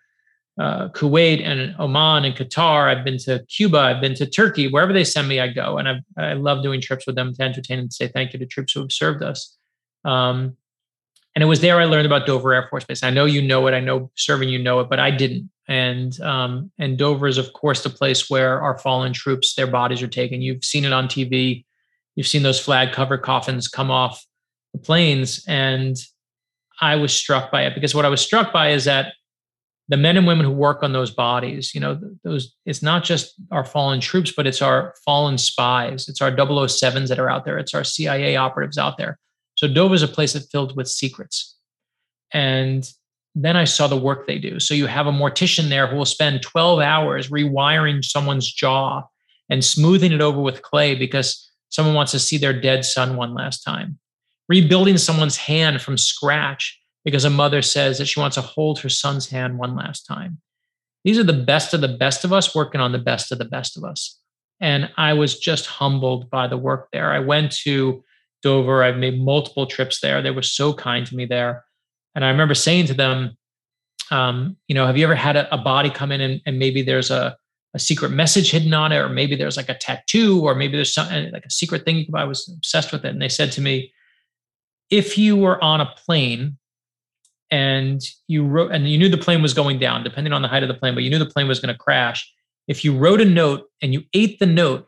[SPEAKER 2] uh, Kuwait and Oman and Qatar. I've been to Cuba. I've been to Turkey. Wherever they send me, I go, and I I love doing trips with them to entertain and say thank you to troops who have served us. Um, and it was there I learned about Dover Air Force Base. I know you know it. I know serving you know it, but I didn't. And um, and Dover is of course the place where our fallen troops, their bodies are taken. You've seen it on TV. You've seen those flag covered coffins come off the planes, and I was struck by it because what I was struck by is that the men and women who work on those bodies, you know, those it's not just our fallen troops, but it's our fallen spies. It's our 007s that are out there. It's our CIA operatives out there so Dover is a place that's filled with secrets. And then I saw the work they do. So you have a mortician there who will spend 12 hours rewiring someone's jaw and smoothing it over with clay because someone wants to see their dead son one last time. Rebuilding someone's hand from scratch because a mother says that she wants to hold her son's hand one last time. These are the best of the best of us working on the best of the best of us. And I was just humbled by the work there. I went to Dover. I've made multiple trips there. They were so kind to me there. And I remember saying to them, um, you know, have you ever had a, a body come in and, and maybe there's a, a secret message hidden on it, or maybe there's like a tattoo, or maybe there's something like a secret thing. I was obsessed with it. And they said to me, if you were on a plane and you wrote and you knew the plane was going down, depending on the height of the plane, but you knew the plane was going to crash. If you wrote a note and you ate the note,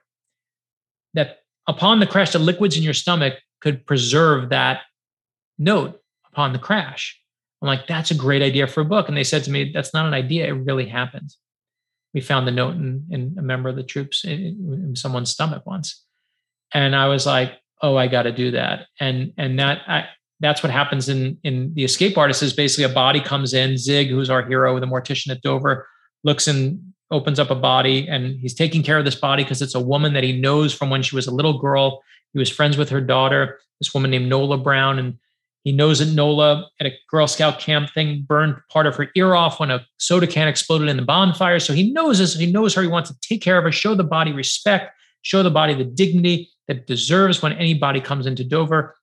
[SPEAKER 2] that upon the crash, the liquids in your stomach could preserve that note upon the crash. I'm like, that's a great idea for a book. And they said to me, that's not an idea. It really happened. We found the note in, in a member of the troops in, in someone's stomach once. And I was like, oh, I got to do that. And, and that, I, that's what happens in, in the escape artist is basically a body comes in, Zig, who's our hero, the mortician at Dover, looks and opens up a body and he's taking care of this body because it's a woman that he knows from when she was a little girl he was friends with her daughter, this woman named Nola Brown, and he knows that Nola at a Girl Scout camp thing burned part of her ear off when a soda can exploded in the bonfire. So he knows this. He knows her. He wants to take care of her, show the body respect, show the body the dignity that it deserves when anybody comes into Dover.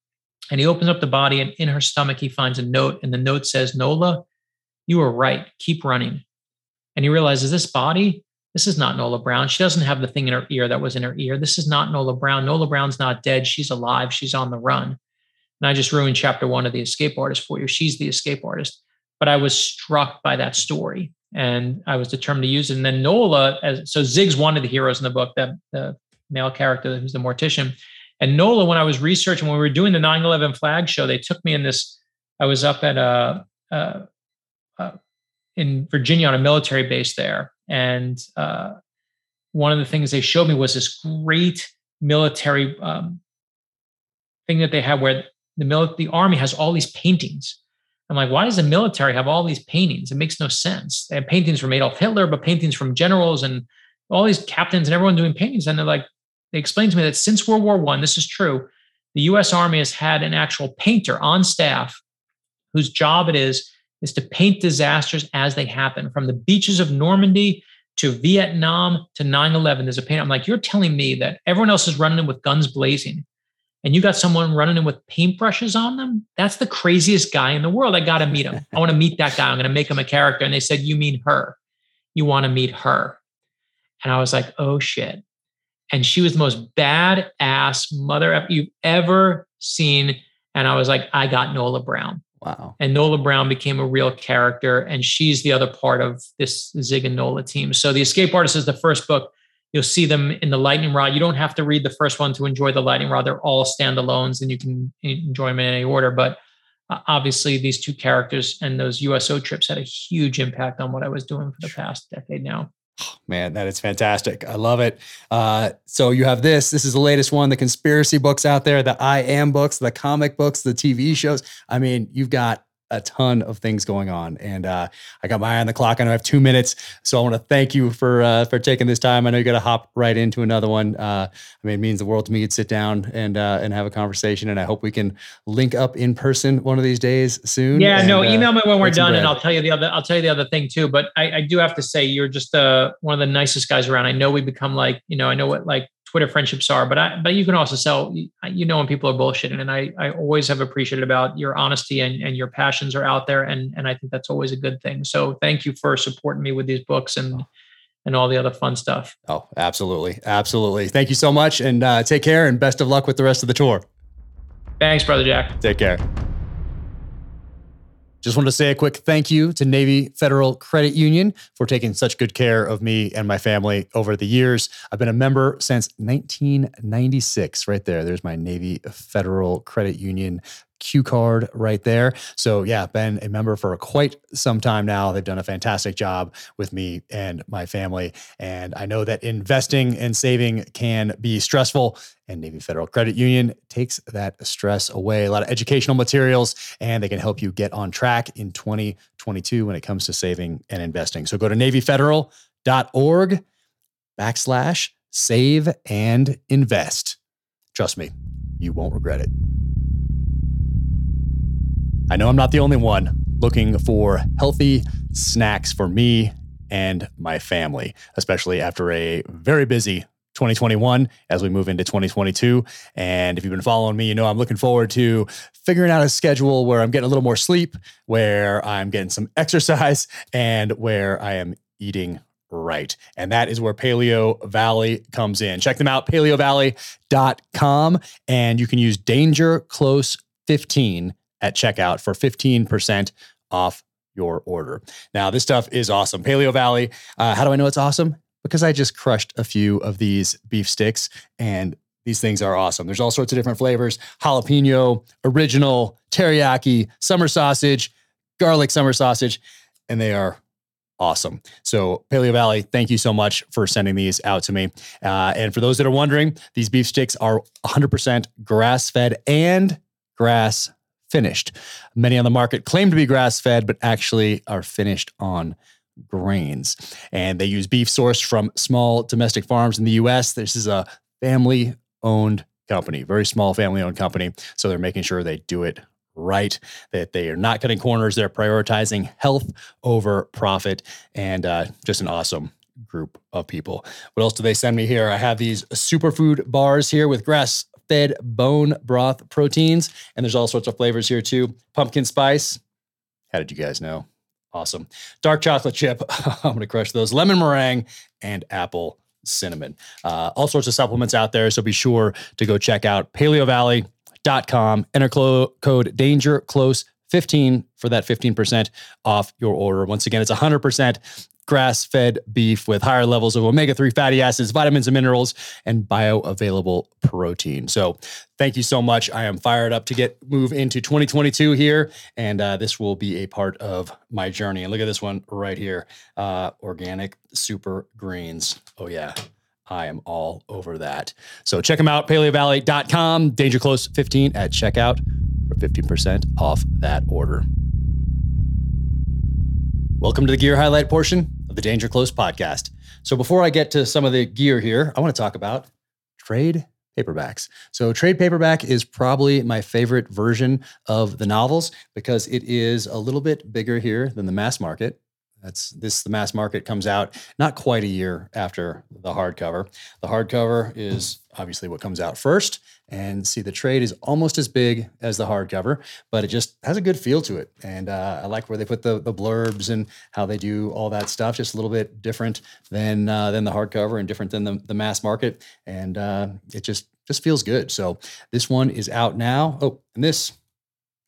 [SPEAKER 2] And he opens up the body, and in her stomach, he finds a note. And the note says, Nola, you were right. Keep running. and he realizes this body, this is not Nola Brown. She doesn't have the thing in her ear that was in her ear. This is not Nola Brown. Nola Brown's not dead. She's alive. She's on the run. And I just ruined chapter one of The Escape Artist for you. She's the escape artist. But I was struck by that story and I was determined to use it. And then Nola, as, so Zig's one of the heroes in the book, that the male character who's the mortician. And Nola, when I was researching, when we were doing the 9 11 flag show, they took me in this. I was up at a, a, a in Virginia on a military base there. And uh, one of the things they showed me was this great military um, thing that they had where the, mil- the army has all these paintings. I'm like, why does the military have all these paintings? It makes no sense. They have paintings from Adolf Hitler, but paintings from generals and all these captains and everyone doing paintings. And they're like, they explained to me that since World War One, this is true, the U.S. Army has had an actual painter on staff whose job it is is to paint disasters as they happen, from the beaches of Normandy to Vietnam to 9/11. There's a painter. I'm like, you're telling me that everyone else is running in with guns blazing, and you got someone running in with paintbrushes on them? That's the craziest guy in the world. I got to meet him. I want to meet that guy. I'm going to make him a character. And they said, you mean her? You want to meet her? And I was like, oh shit and she was the most badass mother you've ever seen. And I was like, I got Nola Brown.
[SPEAKER 1] Wow.
[SPEAKER 2] And Nola Brown became a real character, and she's the other part of this Zig and Nola team. So The Escape Artist is the first book. You'll see them in the Lightning Rod. You don't have to read the first one to enjoy the Lightning Rod. They're all standalones, and you can enjoy them in any order. But uh, obviously, these two characters and those USO trips had a huge impact on what I was doing for the past decade now.
[SPEAKER 1] Man, that is fantastic. I love it. Uh, so you have this. This is the latest one. The conspiracy books out there, the I am books, the comic books, the TV shows. I mean, you've got a ton of things going on. And uh, I got my eye on the clock. I know I have two minutes, so I want to thank you for uh, for taking this time. I know you got to hop right into another one. Uh, I mean, it means the world to me to sit down and uh, and have a conversation. And I hope we can link up in person one of these days soon.
[SPEAKER 2] Yeah,
[SPEAKER 1] and,
[SPEAKER 2] no,
[SPEAKER 1] uh,
[SPEAKER 2] email me when we're done, and I'll tell you the other. I'll tell you the other thing too. But I, I do have to say, you're just uh, one of the nicest guys around. I know we become like, you know, I know what like Twitter friendships are, but I, but you can also sell, you know, when people are bullshitting. And I, I always have appreciated about your honesty and, and your passions are out there. And, and I think that's always a good thing. So thank you for supporting me with these books and, and all the other fun stuff.
[SPEAKER 1] Oh, absolutely. Absolutely. Thank you so much and uh, take care and best of luck with the rest of the tour.
[SPEAKER 2] Thanks, brother Jack.
[SPEAKER 1] Take care. Just wanted to say a quick thank you to Navy Federal Credit Union for taking such good care of me and my family over the years. I've been a member since 1996, right there. There's my Navy Federal Credit Union Q card right there. So, yeah, been a member for quite some time now. They've done a fantastic job with me and my family. And I know that investing and saving can be stressful, and Navy Federal Credit Union takes that stress away. A lot of educational materials, and they can help you get on track in 2022 when it comes to saving and investing. So, go to NavyFederal.org backslash save and invest. Trust me, you won't regret it. I know I'm not the only one looking for healthy snacks for me and my family, especially after a very busy 2021 as we move into 2022. And if you've been following me, you know I'm looking forward to figuring out a schedule where I'm getting a little more sleep, where I'm getting some exercise, and where I am eating right. And that is where Paleo Valley comes in. Check them out, paleovalley.com, and you can use Danger Close 15 at checkout for 15% off your order. Now, this stuff is awesome. Paleo Valley, uh, how do I know it's awesome? Because I just crushed a few of these beef sticks and these things are awesome. There's all sorts of different flavors jalapeno, original, teriyaki, summer sausage, garlic summer sausage, and they are awesome. So, Paleo Valley, thank you so much for sending these out to me. Uh, and for those that are wondering, these beef sticks are 100% grass fed and grass finished. Many on the market claim to be grass fed, but actually are finished on grains. And they use beef sourced from small domestic farms in the US. This is a family owned company, very small family owned company. So they're making sure they do it right, that they are not cutting corners. They're prioritizing health over profit and uh, just an awesome group of people. What else do they send me here? I have these superfood bars here with grass fed bone broth proteins. And there's all sorts of flavors here too. Pumpkin spice. How did you guys know? Awesome. Dark chocolate chip. I'm going to crush those. Lemon meringue and apple cinnamon. Uh, all sorts of supplements out there. So be sure to go check out paleovalley.com. Enter clo- code danger close 15 for that 15% off your order. Once again, it's 100% grass fed beef with higher levels of omega 3 fatty acids, vitamins and minerals, and bioavailable protein. So, thank you so much. I am fired up to get move into 2022 here, and uh, this will be a part of my journey. And look at this one right here uh, organic super greens. Oh, yeah. I am all over that. So check them out, paleovalley.com, danger close 15 at checkout for 15% off that order. Welcome to the gear highlight portion of the Danger Close podcast. So before I get to some of the gear here, I want to talk about trade paperbacks. So trade paperback is probably my favorite version of the novels because it is a little bit bigger here than the mass market. That's this. The mass market comes out not quite a year after the hardcover. The hardcover is obviously what comes out first, and see the trade is almost as big as the hardcover, but it just has a good feel to it. And uh, I like where they put the the blurbs and how they do all that stuff. Just a little bit different than uh, than the hardcover and different than the, the mass market, and uh, it just just feels good. So this one is out now. Oh, and this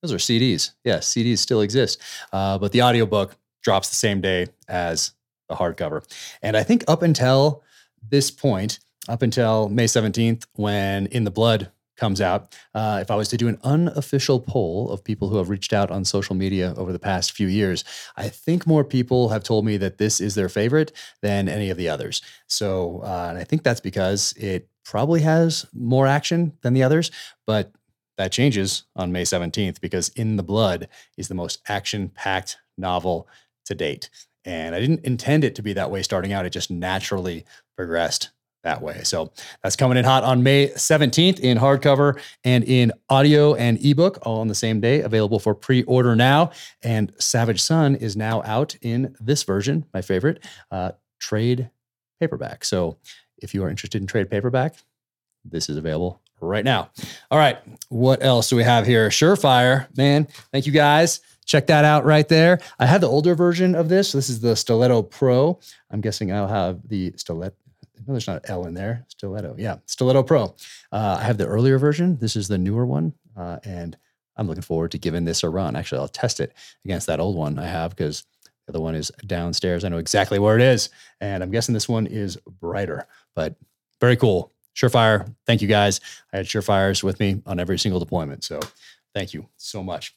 [SPEAKER 1] those are CDs. Yes, CDs still exist, uh, but the audiobook drops the same day as the hardcover. And I think up until this point, up until May 17th, when In the Blood comes out, uh, if I was to do an unofficial poll of people who have reached out on social media over the past few years, I think more people have told me that this is their favorite than any of the others. So, uh, and I think that's because it probably has more action than the others, but that changes on May 17th because In the Blood is the most action packed novel to date. And I didn't intend it to be that way starting out. It just naturally progressed that way. So that's coming in hot on May 17th in hardcover and in audio and ebook, all on the same day, available for pre order now. And Savage Son is now out in this version, my favorite, uh, trade paperback. So if you are interested in trade paperback, this is available right now. All right. What else do we have here? Surefire, man. Thank you guys Check that out right there. I have the older version of this. This is the Stiletto Pro. I'm guessing I'll have the Stiletto. No, there's not an L in there. Stiletto. Yeah, Stiletto Pro. Uh, I have the earlier version. This is the newer one. Uh, and I'm looking forward to giving this a run. Actually, I'll test it against that old one I have because the other one is downstairs. I know exactly where it is. And I'm guessing this one is brighter, but very cool. Surefire. Thank you guys. I had Surefires with me on every single deployment. So thank you so much.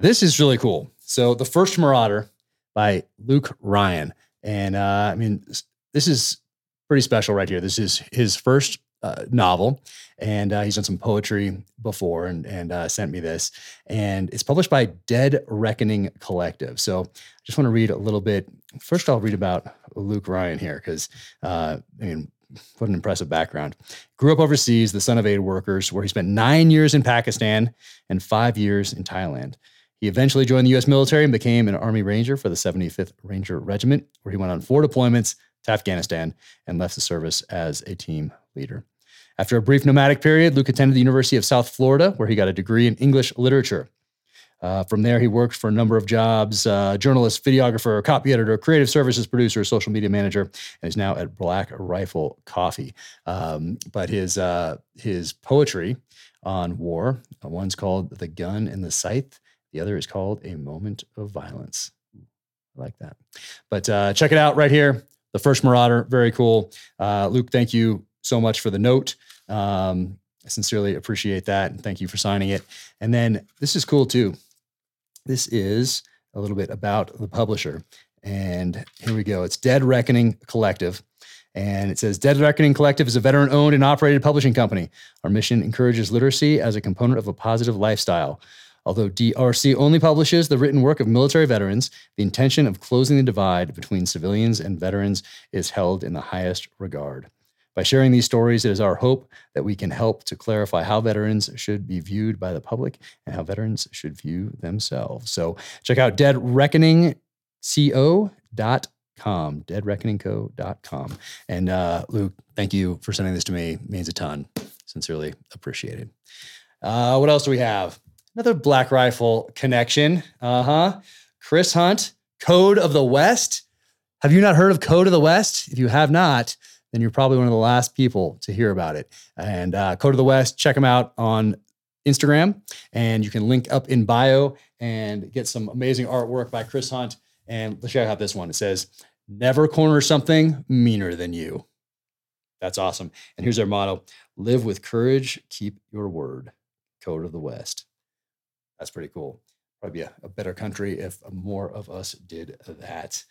[SPEAKER 1] This is really cool. So, The First Marauder by Luke Ryan. And uh, I mean, this is pretty special right here. This is his first uh, novel, and uh, he's done some poetry before and, and uh, sent me this. And it's published by Dead Reckoning Collective. So, I just want to read a little bit. First, I'll read about Luke Ryan here because, uh, I mean, what an impressive background. Grew up overseas, the son of aid workers, where he spent nine years in Pakistan and five years in Thailand. He eventually joined the U.S. military and became an Army Ranger for the 75th Ranger Regiment, where he went on four deployments to Afghanistan and left the service as a team leader. After a brief nomadic period, Luke attended the University of South Florida, where he got a degree in English literature. Uh, from there, he worked for a number of jobs uh, journalist, videographer, copy editor, creative services producer, social media manager, and is now at Black Rifle Coffee. Um, but his, uh, his poetry on war, uh, one's called The Gun and the Scythe, the other is called A Moment of Violence. I like that. But uh, check it out right here. The first Marauder, very cool. Uh, Luke, thank you so much for the note. Um, I sincerely appreciate that. And thank you for signing it. And then this is cool too. This is a little bit about the publisher. And here we go. It's Dead Reckoning Collective. And it says Dead Reckoning Collective is a veteran owned and operated publishing company. Our mission encourages literacy as a component of a positive lifestyle. Although DRC only publishes the written work of military veterans, the intention of closing the divide between civilians and veterans is held in the highest regard. By sharing these stories, it is our hope that we can help to clarify how veterans should be viewed by the public and how veterans should view themselves. So check out deadreckoningco.com, deadreckoningco.com. And uh, Luke, thank you for sending this to me. It means a ton. Sincerely appreciated. Uh, what else do we have? Another Black Rifle connection. Uh huh. Chris Hunt, Code of the West. Have you not heard of Code of the West? If you have not, then you're probably one of the last people to hear about it. And uh, Code of the West, check them out on Instagram, and you can link up in bio and get some amazing artwork by Chris Hunt. And let's check out this one. It says, Never corner something meaner than you. That's awesome. And here's our motto live with courage, keep your word. Code of the West. That's pretty cool. Probably a, a better country if more of us did that.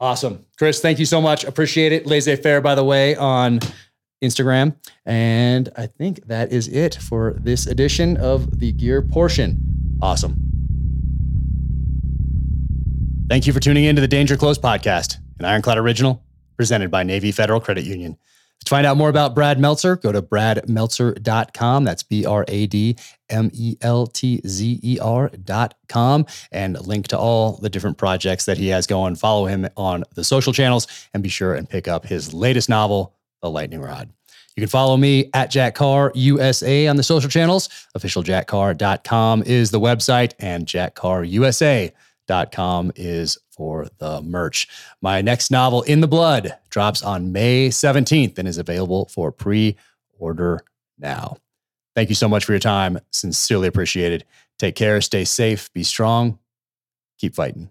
[SPEAKER 1] Awesome. Chris, thank you so much. Appreciate it. Laissez faire, by the way, on Instagram. And I think that is it for this edition of the gear portion. Awesome. Thank you for tuning in to the Danger Close podcast, an Ironclad original presented by Navy Federal Credit Union. To find out more about Brad Meltzer, go to bradmeltzer.com. That's B R A D M E L T Z E R.com and link to all the different projects that he has going. Follow him on the social channels and be sure and pick up his latest novel, The Lightning Rod. You can follow me at Jack Carr USA on the social channels. OfficialJackCarr.com is the website, and JackCarrUSA.com is for the merch. My next novel, In the Blood, drops on May 17th and is available for pre order now. Thank you so much for your time. Sincerely appreciated. Take care, stay safe, be strong, keep fighting.